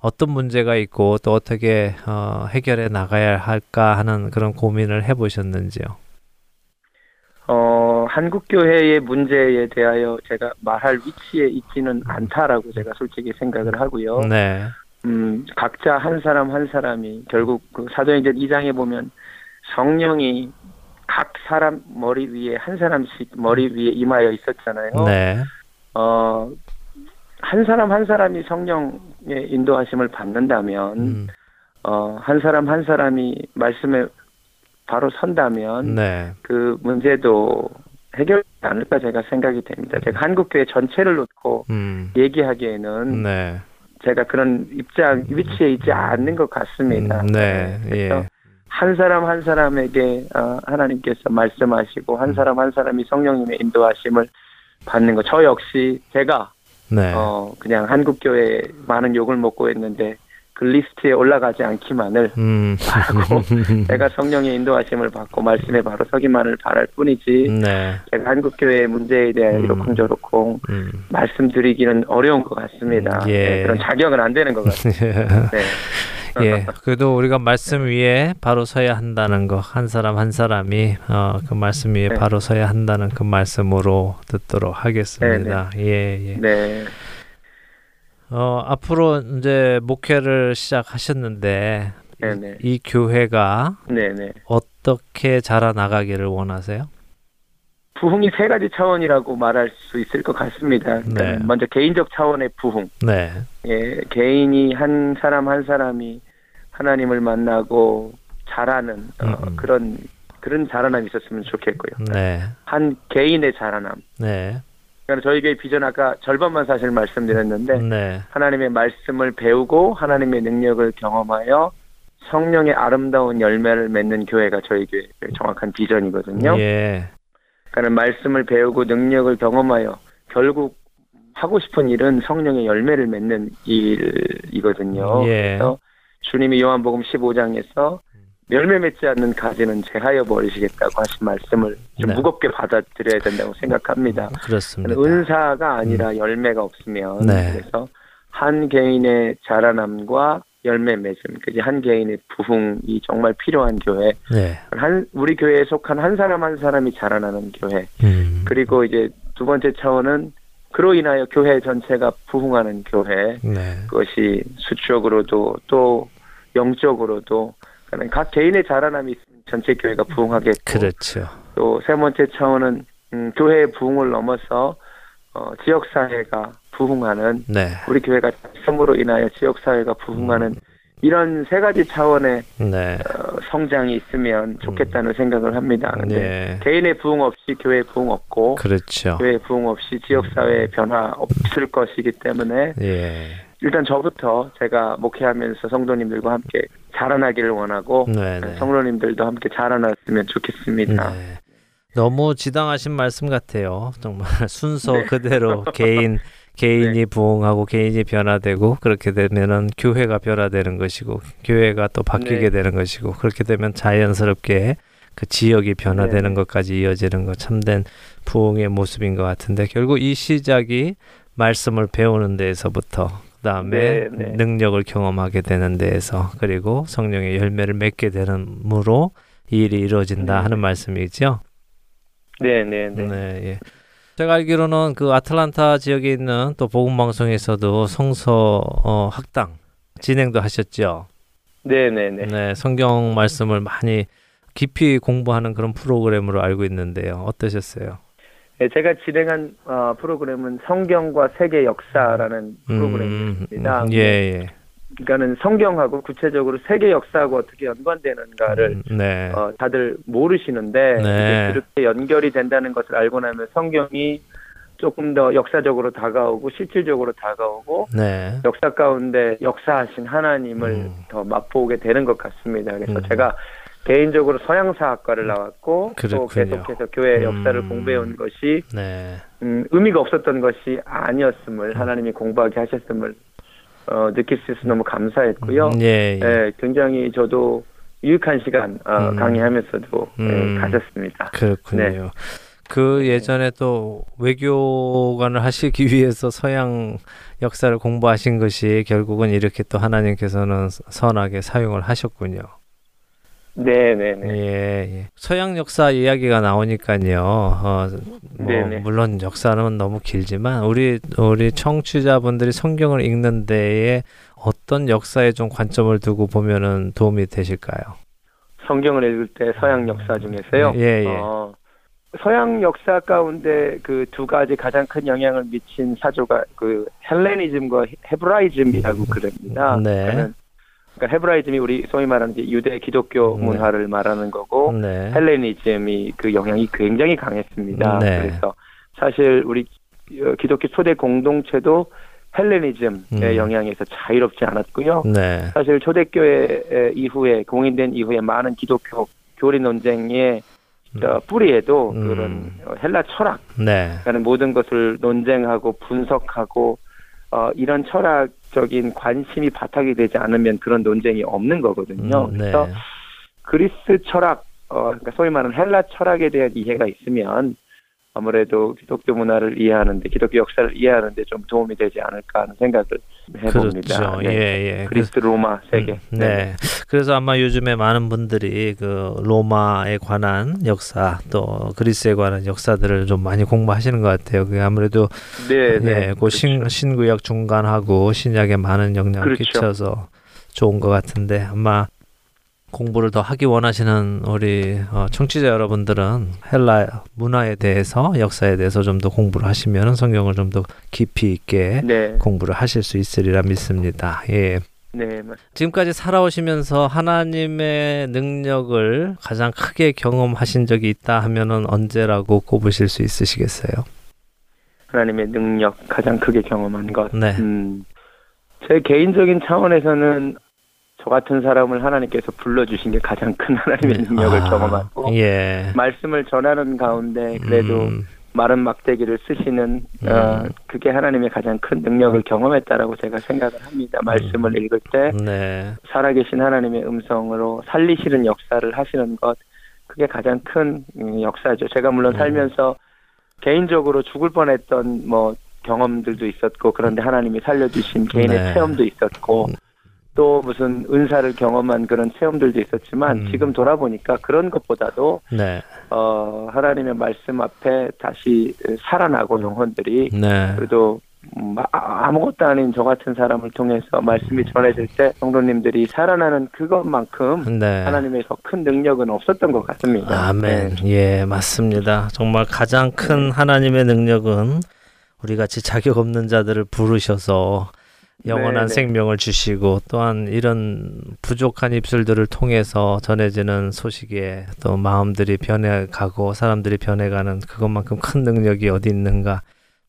어떤 문제가 있고 또 어떻게 어, 해결해 나가야 할까 하는 그런 고민을 해보셨는지요? 어, 한국 교회의 문제에 대하여 제가 말할 위치에 있지는 않다라고 제가 솔직히 생각을 하고요. 네, 음, 각자 한 사람 한 사람이 결국 그 사도행전 2장에 보면 성령이 각 사람 머리 위에 한 사람씩 머리 위에 임하여 있었잖아요. 네, 어, 한 사람 한 사람이 성령 의 인도하심을 받는다면, 음, 어, 한 사람 한 사람이 말씀에 바로 선다면, 네, 그 문제도 해결되지 않을까 제가 생각이 됩니다. 제가 한국교회 전체를 놓고 음, 얘기하기에는 네, 제가 그런 입장, 위치에 있지 않는 것 같습니다. 음, 네, 그래서 예, 한 사람 한 사람에게 어, 하나님께서 말씀하시고 음. 한 사람 한 사람이 성령님의 인도하심을 받는 것. 저 역시 제가 네, 어 그냥 한국 교회 많은 욕을 먹고 있는데 그 리스트에 올라가지 않기만을 음, 바라고 내가 성령의 인도하심을 받고 말씀에 바로 서기만을 바랄 뿐이지 네, 제가 한국 교회의 문제에 대해 음. 이러쿵저러쿵 음, 말씀드리기는 어려운 것 같습니다. 음, 예. 네, 그런 자격은 안 되는 것 같습니다. 네. 예, 그래도 우리가 말씀 위에 바로 서야 한다는 거, 한 사람 한 사람이 어, 그 말씀 위에 네. 바로 서야 한다는 그 말씀으로 듣도록 하겠습니다. 예, 예. 네. 어, 앞으로 이제 목회를 시작하셨는데 네네. 이 교회가 네네. 어떻게 자라나가기를 원하세요? 부흥이 세 가지 차원이라고 말할 수 있을 것 같습니다. 네. 먼저 개인적 차원의 부흥. 네, 예, 개인이 한 사람 한 사람이 하나님을 만나고 자라는 어, 음. 그런 그런 자라남이 있었으면 좋겠고요. 네, 한 개인의 자라남. 네, 그러니까 저희 교회 비전 아까 절반만 사실 말씀드렸는데 네, 하나님의 말씀을 배우고 하나님의 능력을 경험하여 성령의 아름다운 열매를 맺는 교회가 저희 교회의 정확한 비전이거든요. 예, 그러니까 말씀을 배우고 능력을 경험하여 결국 하고 싶은 일은 성령의 열매를 맺는 일이거든요. 예. 그래서 주님이 요한복음 15장에서 열매 맺지 않는 가지는 제하여 버리시겠다고 하신 말씀을 좀 네. 무겁게 받아들여야 된다고 생각합니다. 그렇습니다. 은사가 아니라 열매가 없으면 네. 그래서 한 개인의 자라남과 열매 맺음, 그지 한 개인의 부흥이 정말 필요한 교회, 네, 한 우리 교회에 속한 한 사람 한 사람이 자라나는 교회, 음, 그리고 이제 두 번째 차원은 그로 인하여 교회 전체가 부흥하는 교회, 네, 그것이 수적으로도 또 영적으로도 각 개인의 자라남이 있으면 전체 교회가 부흥하겠고 그렇죠. 또 세 번째 차원은 음, 교회의 부흥을 넘어서 어, 지역 사회가 부흥하는 네, 우리 교회가 참으로 인하여 지역 사회가 부흥하는 음. 이런 세 가지 차원의 네, 어, 성장이 있으면 좋겠다는 생각을 합니다. 근데 네, 개인의 부흥 없이 교회 부흥 없고 그렇죠. 교회 부흥 없이 지역 사회의 변화 없을 것이기 때문에 예, 일단 저부터 제가 목회하면서 성도님들과 함께 자라나기를 원하고 네, 네. 성도님들도 함께 자라났으면 좋겠습니다. 네. 너무 지당하신 말씀 같아요. 정말 순서 네. 그대로 개인 개인이 부흥하고 개인이 변화되고 그렇게 되면은 교회가 변화되는 것이고 교회가 또 바뀌게 네. 되는 것이고 그렇게 되면 자연스럽게 그 지역이 변화되는 네. 것까지 이어지는 것 참된 부흥의 모습인 것 같은데 결국 이 시작이 말씀을 배우는 데에서부터 그다음에 네, 네. 능력을 경험하게 되는 데에서 그리고 성령의 열매를 맺게 되는므로 이 일이 이루어진다 네. 하는 말씀이죠. 네, 네, 네. 네, 예. 제가 알기로는 그 아틀란타 지역에 있는 또 복음 방송에서도 성서 어, 학당 진행도 하셨죠. 네, 네, 네. 네, 성경 말씀을 많이 깊이 공부하는 그런 프로그램으로 알고 있는데요. 어떠셨어요? 예, 제가 진행한 어, 프로그램은 성경과 세계 역사라는 음, 프로그램입니다. 음, 예, 예. 그러니까는 성경하고 구체적으로 세계 역사하고 어떻게 연관되는가를 음, 네. 어, 다들 모르시는데 네. 그렇게 연결이 된다는 것을 알고 나면 성경이 조금 더 역사적으로 다가오고 실질적으로 다가오고 네. 역사 가운데 역사하신 하나님을 음. 더 맛보게 되는 것 같습니다. 그래서 음. 제가 개인적으로 서양사학과를 나왔고 또 그렇군요. 계속해서 교회 역사를 음. 공부해온 것이 네. 음, 의미가 없었던 것이 아니었음을 하나님이 공부하게 하셨음을 어, 느낄 수 있어서 너무 감사했고요. 예, 예. 예, 굉장히 저도 유익한 시간 어, 음. 강의하면서도 음. 예, 가졌습니다. 그렇군요. 네. 그 예전에 또 외교관을 하시기 위해서 서양 역사를 공부하신 것이 결국은 이렇게 또 하나님께서는 선하게 사용을 하셨군요. 네, 네, 네. 예, 예. 서양 역사 이야기가 나오니까요. 어, 뭐 네네. 물론 역사는 너무 길지만 우리 우리 청취자분들이 성경을 읽는 데에 어떤 역사에 좀 관점을 두고 보면은 도움이 되실까요? 성경을 읽을 때 서양 역사 중에서요. 예, 예. 어, 서양 역사 가운데 그 두 가지 가장 큰 영향을 미친 사조가 그 헬레니즘과 헤브라이즘이라고 그럽니다. 네. 그러니까 헤브라이즘이 우리 소위 말하는 유대 기독교 네. 문화를 말하는 거고 네. 헬레니즘이 그 영향이 굉장히 강했습니다. 네. 그래서 사실 우리 어, 기독교 초대 공동체도 헬레니즘의 음. 영향에서 자유롭지 않았고요. 네. 사실 초대교회 이후에 공인된 이후에 많은 기독교 교리 논쟁의 어, 뿌리에도 음. 그런 어, 헬라 철학 네. 라는 모든 것을 논쟁하고 분석하고 어, 이런 철학적인 관심이 바탕이 되지 않으면 그런 논쟁이 없는 거거든요. 음, 네. 그래서 그리스 철학, 어, 그러니까 소위 말하는 헬라 철학에 대한 이해가 있으면 아무래도 기독교 문화를 이해하는데 기독교 역사를 이해하는데 좀 도움이 되지 않을까 하는 생각을 해봅니다. 그렇죠. 네. 예, 예. 그리스 로마 세계. 음, 네. 그래서 아마 요즘에 많은 분들이 그 로마에 관한 역사 또 그리스에 관한 역사들을 좀 많이 공부하시는 것 같아요. 그게 아무래도 네, 네. 예, 그 신, 신구약 중간하고 신약에 많은 영향을 그렇죠. 끼쳐서 좋은 것 같은데 아마 공부를 더 하기 원하시는 우리 어, 청취자 여러분들은 헬라 문화에 대해서 역사에 대해서 좀 더 공부를 하시면 성경을 좀 더 깊이 있게 네, 공부를 하실 수 있으리라 믿습니다. 예. 네, 맞- 지금까지 살아오시면서 하나님의 능력을 가장 크게 경험하신 적이 있다 하면은 언제라고 꼽으실 수 있으시겠어요? 하나님의 능력 가장 크게 경험한 것. 네. 음, 제 개인적인 차원에서는 저 같은 사람을 하나님께서 불러주신 게 가장 큰 하나님의 능력을 아, 경험하고 예. 말씀을 전하는 가운데 그래도 음, 마른 막대기를 쓰시는 어, 음. 그게 하나님의 가장 큰 능력을 경험했다라고 제가 생각을 합니다. 말씀을 읽을 때 네. 살아계신 하나님의 음성으로 살리시는 역사를 하시는 것 그게 가장 큰 음, 역사죠. 제가 물론 음. 살면서 개인적으로 죽을 뻔했던 뭐 경험들도 있었고 그런데 하나님이 살려주신 개인의 네. 체험도 있었고 음. 또 무슨 은사를 경험한 그런 체험들도 있었지만 음. 지금 돌아보니까 그런 것보다도 네. 어 하나님의 말씀 앞에 다시 살아나고 영혼들이 네. 그래도 음, 아- 아무것도 아닌 저 같은 사람을 통해서 말씀이 전해질 때 성도님들이 살아나는 그것만큼 네. 하나님의 더 큰 능력은 없었던 것 같습니다. 아멘. 네. 예, 맞습니다. 정말 가장 큰 하나님의 능력은 우리 같이 자격 없는 자들을 부르셔서 영원한 네, 네. 생명을 주시고 또한 이런 부족한 입술들을 통해서 전해지는 소식에 또 마음들이 변해가고 사람들이 변해가는 그것만큼 큰 능력이 어디 있는가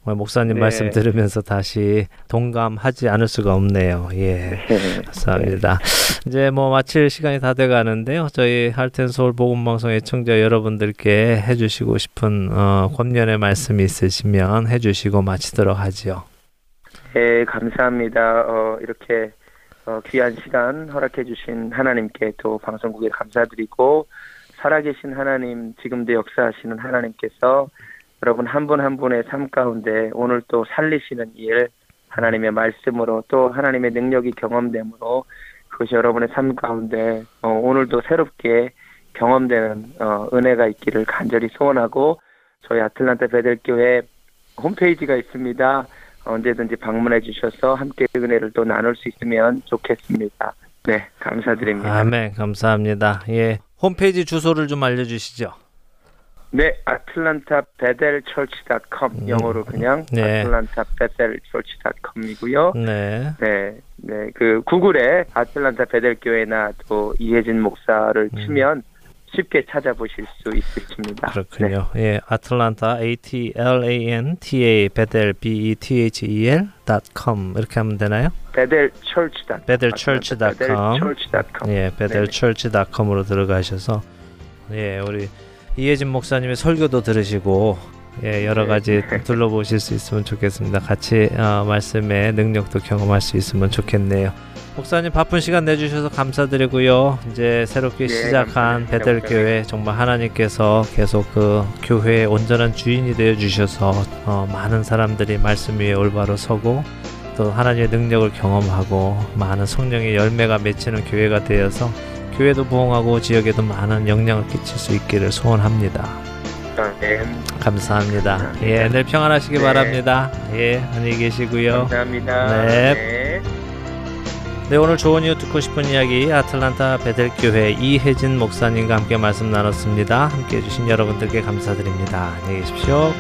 목사님 네. 말씀 들으면서 다시 동감하지 않을 수가 없네요. 예. 네. 감사합니다. 이제 뭐 마칠 시간이 다 돼 가는데요. 저희 할텐 서울 복음 방송의 청자 여러분들께 해 주시고 싶은 어, 권면의 말씀이 있으시면 해 주시고 마치도록 하지요. 네, 감사합니다. 어, 이렇게 어, 귀한 시간 허락해 주신 하나님께 또 방송국에 감사드리고 살아계신 하나님, 지금도 역사하시는 하나님께서 여러분 한분한 분의 삶 가운데 오늘 또 살리시는 일 하나님의 말씀으로 또 하나님의 능력이 경험됨으로 그것이 여러분의 삶 가운데 어, 오늘도 새롭게 경험되는 어, 은혜가 있기를 간절히 소원하고 저희 아틀란타 베델교회 홈페이지가 있습니다. 언제든지 방문해 주셔서 함께 은혜를 또 나눌 수 있으면 좋겠습니다. 네, 감사드립니다. 아멘. 감사합니다. 예. 홈페이지 주소를 좀 알려주시죠. 네, 아틀란타 베델 철치닷컴 음, 영어로 그냥 네. 아틀란타 베델 철치닷컴이고요. 네. 네, 네, 그 구글에 아틀란타 베델 교회나 또 이혜진 목사를 음. 치면 쉽게 찾아보실 수 있으십니다. 그렇군요. 예, 아틀란타 A T L A N T A 베델 B E T H E L .com 이렇게 하면 되나요? 네, 베델 철치닷 베델 철치닷컴. 베델 철치닷컴. 예, 베델 철치닷컴으로 들어가셔서 예, 우리 이혜진 목사님의 설교도 들으시고 예, 여러 네. 가지 둘러보실 수 있으면 좋겠습니다. 같이 어, 말씀의 능력도 경험할 수 있으면 좋겠네요. 목사님 바쁜 시간 내주셔서 감사드리고요. 이제 새롭게 예, 시작한 감사합니다, 베델 교회 정말 하나님께서 계속 그 교회의 온전한 주인이 되어 주셔서 어, 많은 사람들이 말씀 위에 올바로 서고 또 하나님의 능력을 경험하고 많은 성령의 열매가 맺히는 교회가 되어서 교회도 부흥하고 지역에도 많은 영향을 끼칠 수 있기를 소원합니다. 네, 감사합니다. 감사합니다. 예, 늘 평안하시기 네. 바랍니다. 예, 안녕히 계시고요. 감사합니다. 네. 네. 네, 오늘 좋은 이유 듣고 싶은 이야기 아틀란타 베델교회 이혜진 목사님과 함께 말씀 나눴습니다. 함께 해주신 여러분들께 감사드립니다. 안녕히 계십시오.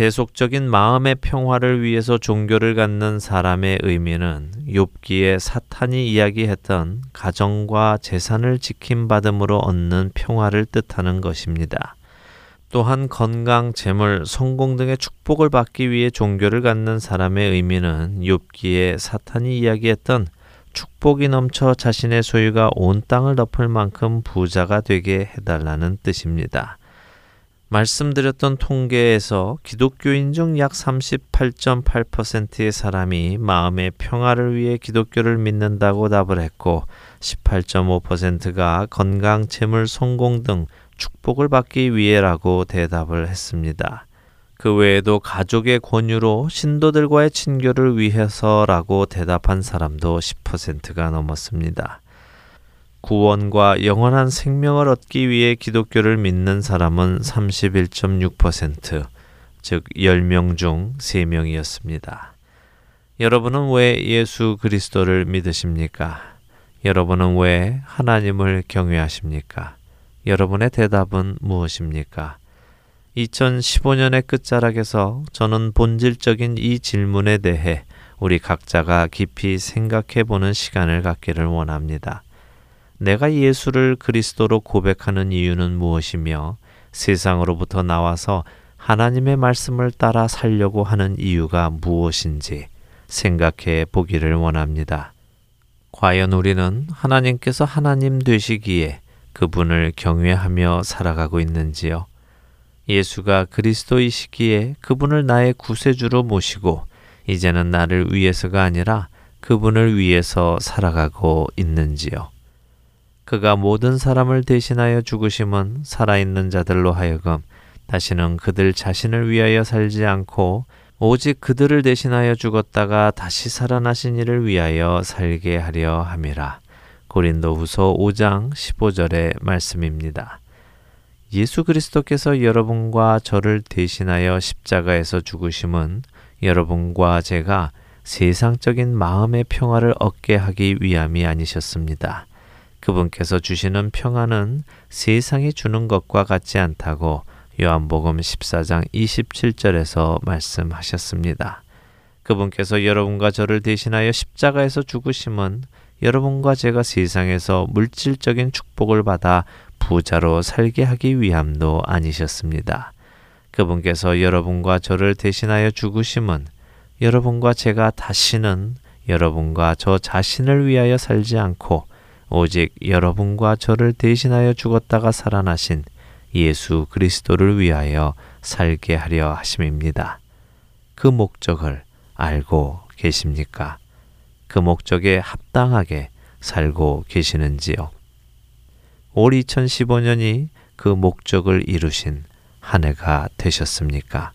세속적인 마음의 평화를 위해서 종교를 갖는 사람의 의미는 욥기에 사탄이 이야기했던 가정과 재산을 지킴받음으로 얻는 평화를 뜻하는 것입니다. 또한 건강, 재물, 성공 등의 축복을 받기 위해 종교를 갖는 사람의 의미는 욥기에 사탄이 이야기했던 축복이 넘쳐 자신의 소유가 온 땅을 덮을 만큼 부자가 되게 해달라는 뜻입니다. 말씀드렸던 통계에서 기독교인 중 약 38.8%의 사람이 마음의 평화를 위해 기독교를 믿는다고 답을 했고 18.5%가 건강, 재물, 성공 등 축복을 받기 위해라고 대답을 했습니다. 그 외에도 가족의 권유로 신도들과의 친교를 위해서라고 대답한 사람도 10%가 넘었습니다. 구원과 영원한 생명을 얻기 위해 기독교를 믿는 사람은 31.6%, 즉 10명 중 3명이었습니다. 여러분은 왜 예수 그리스도를 믿으십니까? 여러분은 왜 하나님을 경외하십니까? 여러분의 대답은 무엇입니까? 2015년의 끝자락에서 저는 본질적인 이 질문에 대해 우리 각자가 깊이 생각해 보는 시간을 갖기를 원합니다. 내가 예수를 그리스도로 고백하는 이유는 무엇이며 세상으로부터 나와서 하나님의 말씀을 따라 살려고 하는 이유가 무엇인지 생각해 보기를 원합니다. 과연 우리는 하나님께서 하나님 되시기에 그분을 경외하며 살아가고 있는지요? 예수가 그리스도이시기에 그분을 나의 구세주로 모시고 이제는 나를 위해서가 아니라 그분을 위해서 살아가고 있는지요? 그가 모든 사람을 대신하여 죽으심은 살아있는 자들로 하여금 다시는 그들 자신을 위하여 살지 않고 오직 그들을 대신하여 죽었다가 다시 살아나신 이를 위하여 살게 하려 함이라. 고린도 후서 5장 15절의 말씀입니다. 예수 그리스도께서 여러분과 저를 대신하여 십자가에서 죽으심은 여러분과 제가 세상적인 마음의 평화를 얻게 하기 위함이 아니셨습니다. 그분께서 주시는 평안은 세상이 주는 것과 같지 않다고 요한복음 14장 27절에서 말씀하셨습니다. 그분께서 여러분과 저를 대신하여 십자가에서 죽으심은 여러분과 제가 세상에서 물질적인 축복을 받아 부자로 살게 하기 위함도 아니셨습니다. 그분께서 여러분과 저를 대신하여 죽으심은 여러분과 제가 다시는 여러분과 저 자신을 위하여 살지 않고 오직 여러분과 저를 대신하여 죽었다가 살아나신 예수 그리스도를 위하여 살게 하려 하심입니다. 그 목적을 알고 계십니까? 그 목적에 합당하게 살고 계시는지요? 올 2015년이 그 목적을 이루신 한 해가 되셨습니까?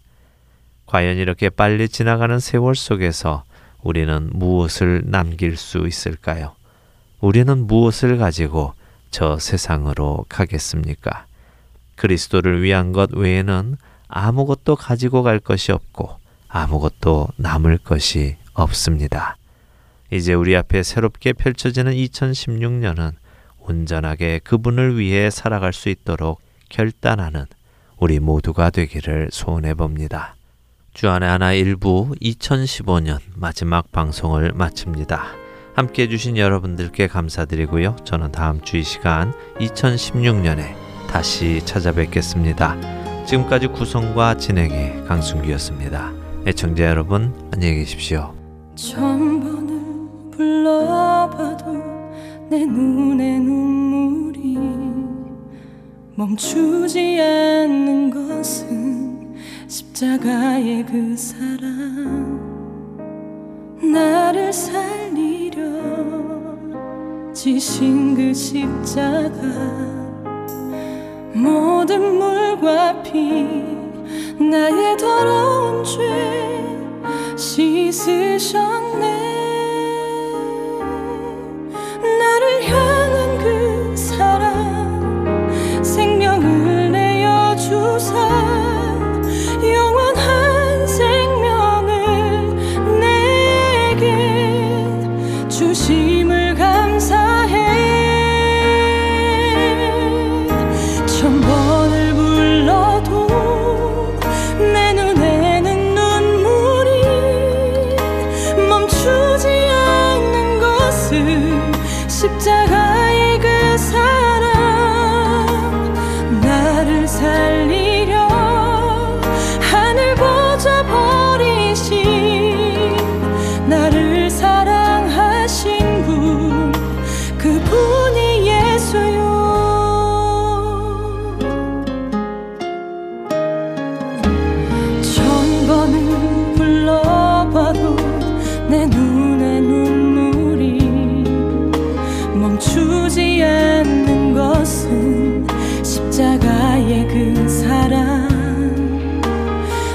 과연 이렇게 빨리 지나가는 세월 속에서 우리는 무엇을 남길 수 있을까요? 우리는 무엇을 가지고 저 세상으로 가겠습니까? 그리스도를 위한 것 외에는 아무것도 가지고 갈 것이 없고 아무것도 남을 것이 없습니다. 이제 우리 앞에 새롭게 펼쳐지는 2016년은 온전하게 그분을 위해 살아갈 수 있도록 결단하는 우리 모두가 되기를 소원해 봅니다. 주안의 하나 일부 2015년 마지막 방송을 마칩니다. 함께 해주신 여러분들께 감사드리고요. 저는 다음 주 이 시간 2016년에 다시 찾아뵙겠습니다. 지금까지 구성과 진행의 강순기였습니다. 애청자 여러분 안녕히 계십시오. 내 눈에 눈물이 멈추지 않는 것은 십자가의 그 사랑 나를 살리려 지신 그 십자가. 모든 물과 피 나의 더러운 죄 씻으셨네. 나를 향한 그 사랑 생명을 내어 주사. 영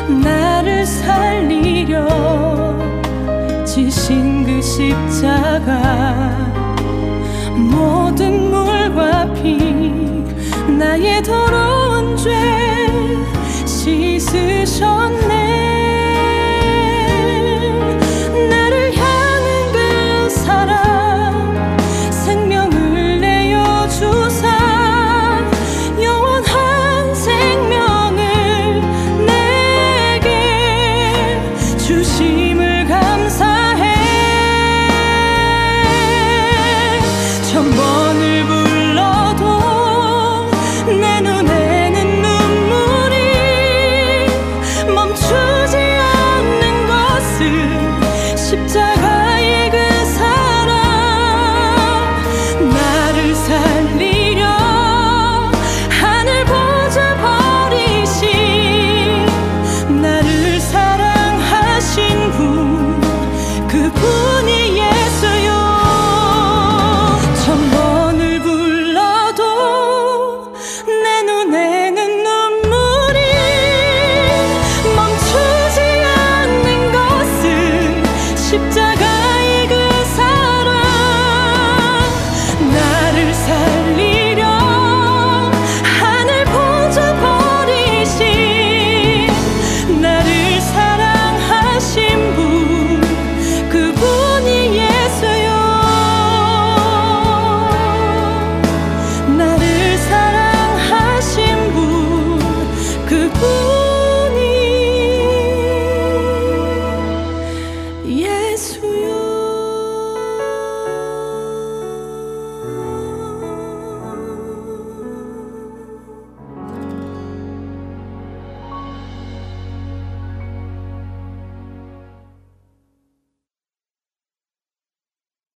나를 살리려 지신 그 십자가 모든 물과 피 나의 더러운 죄 씻으셨네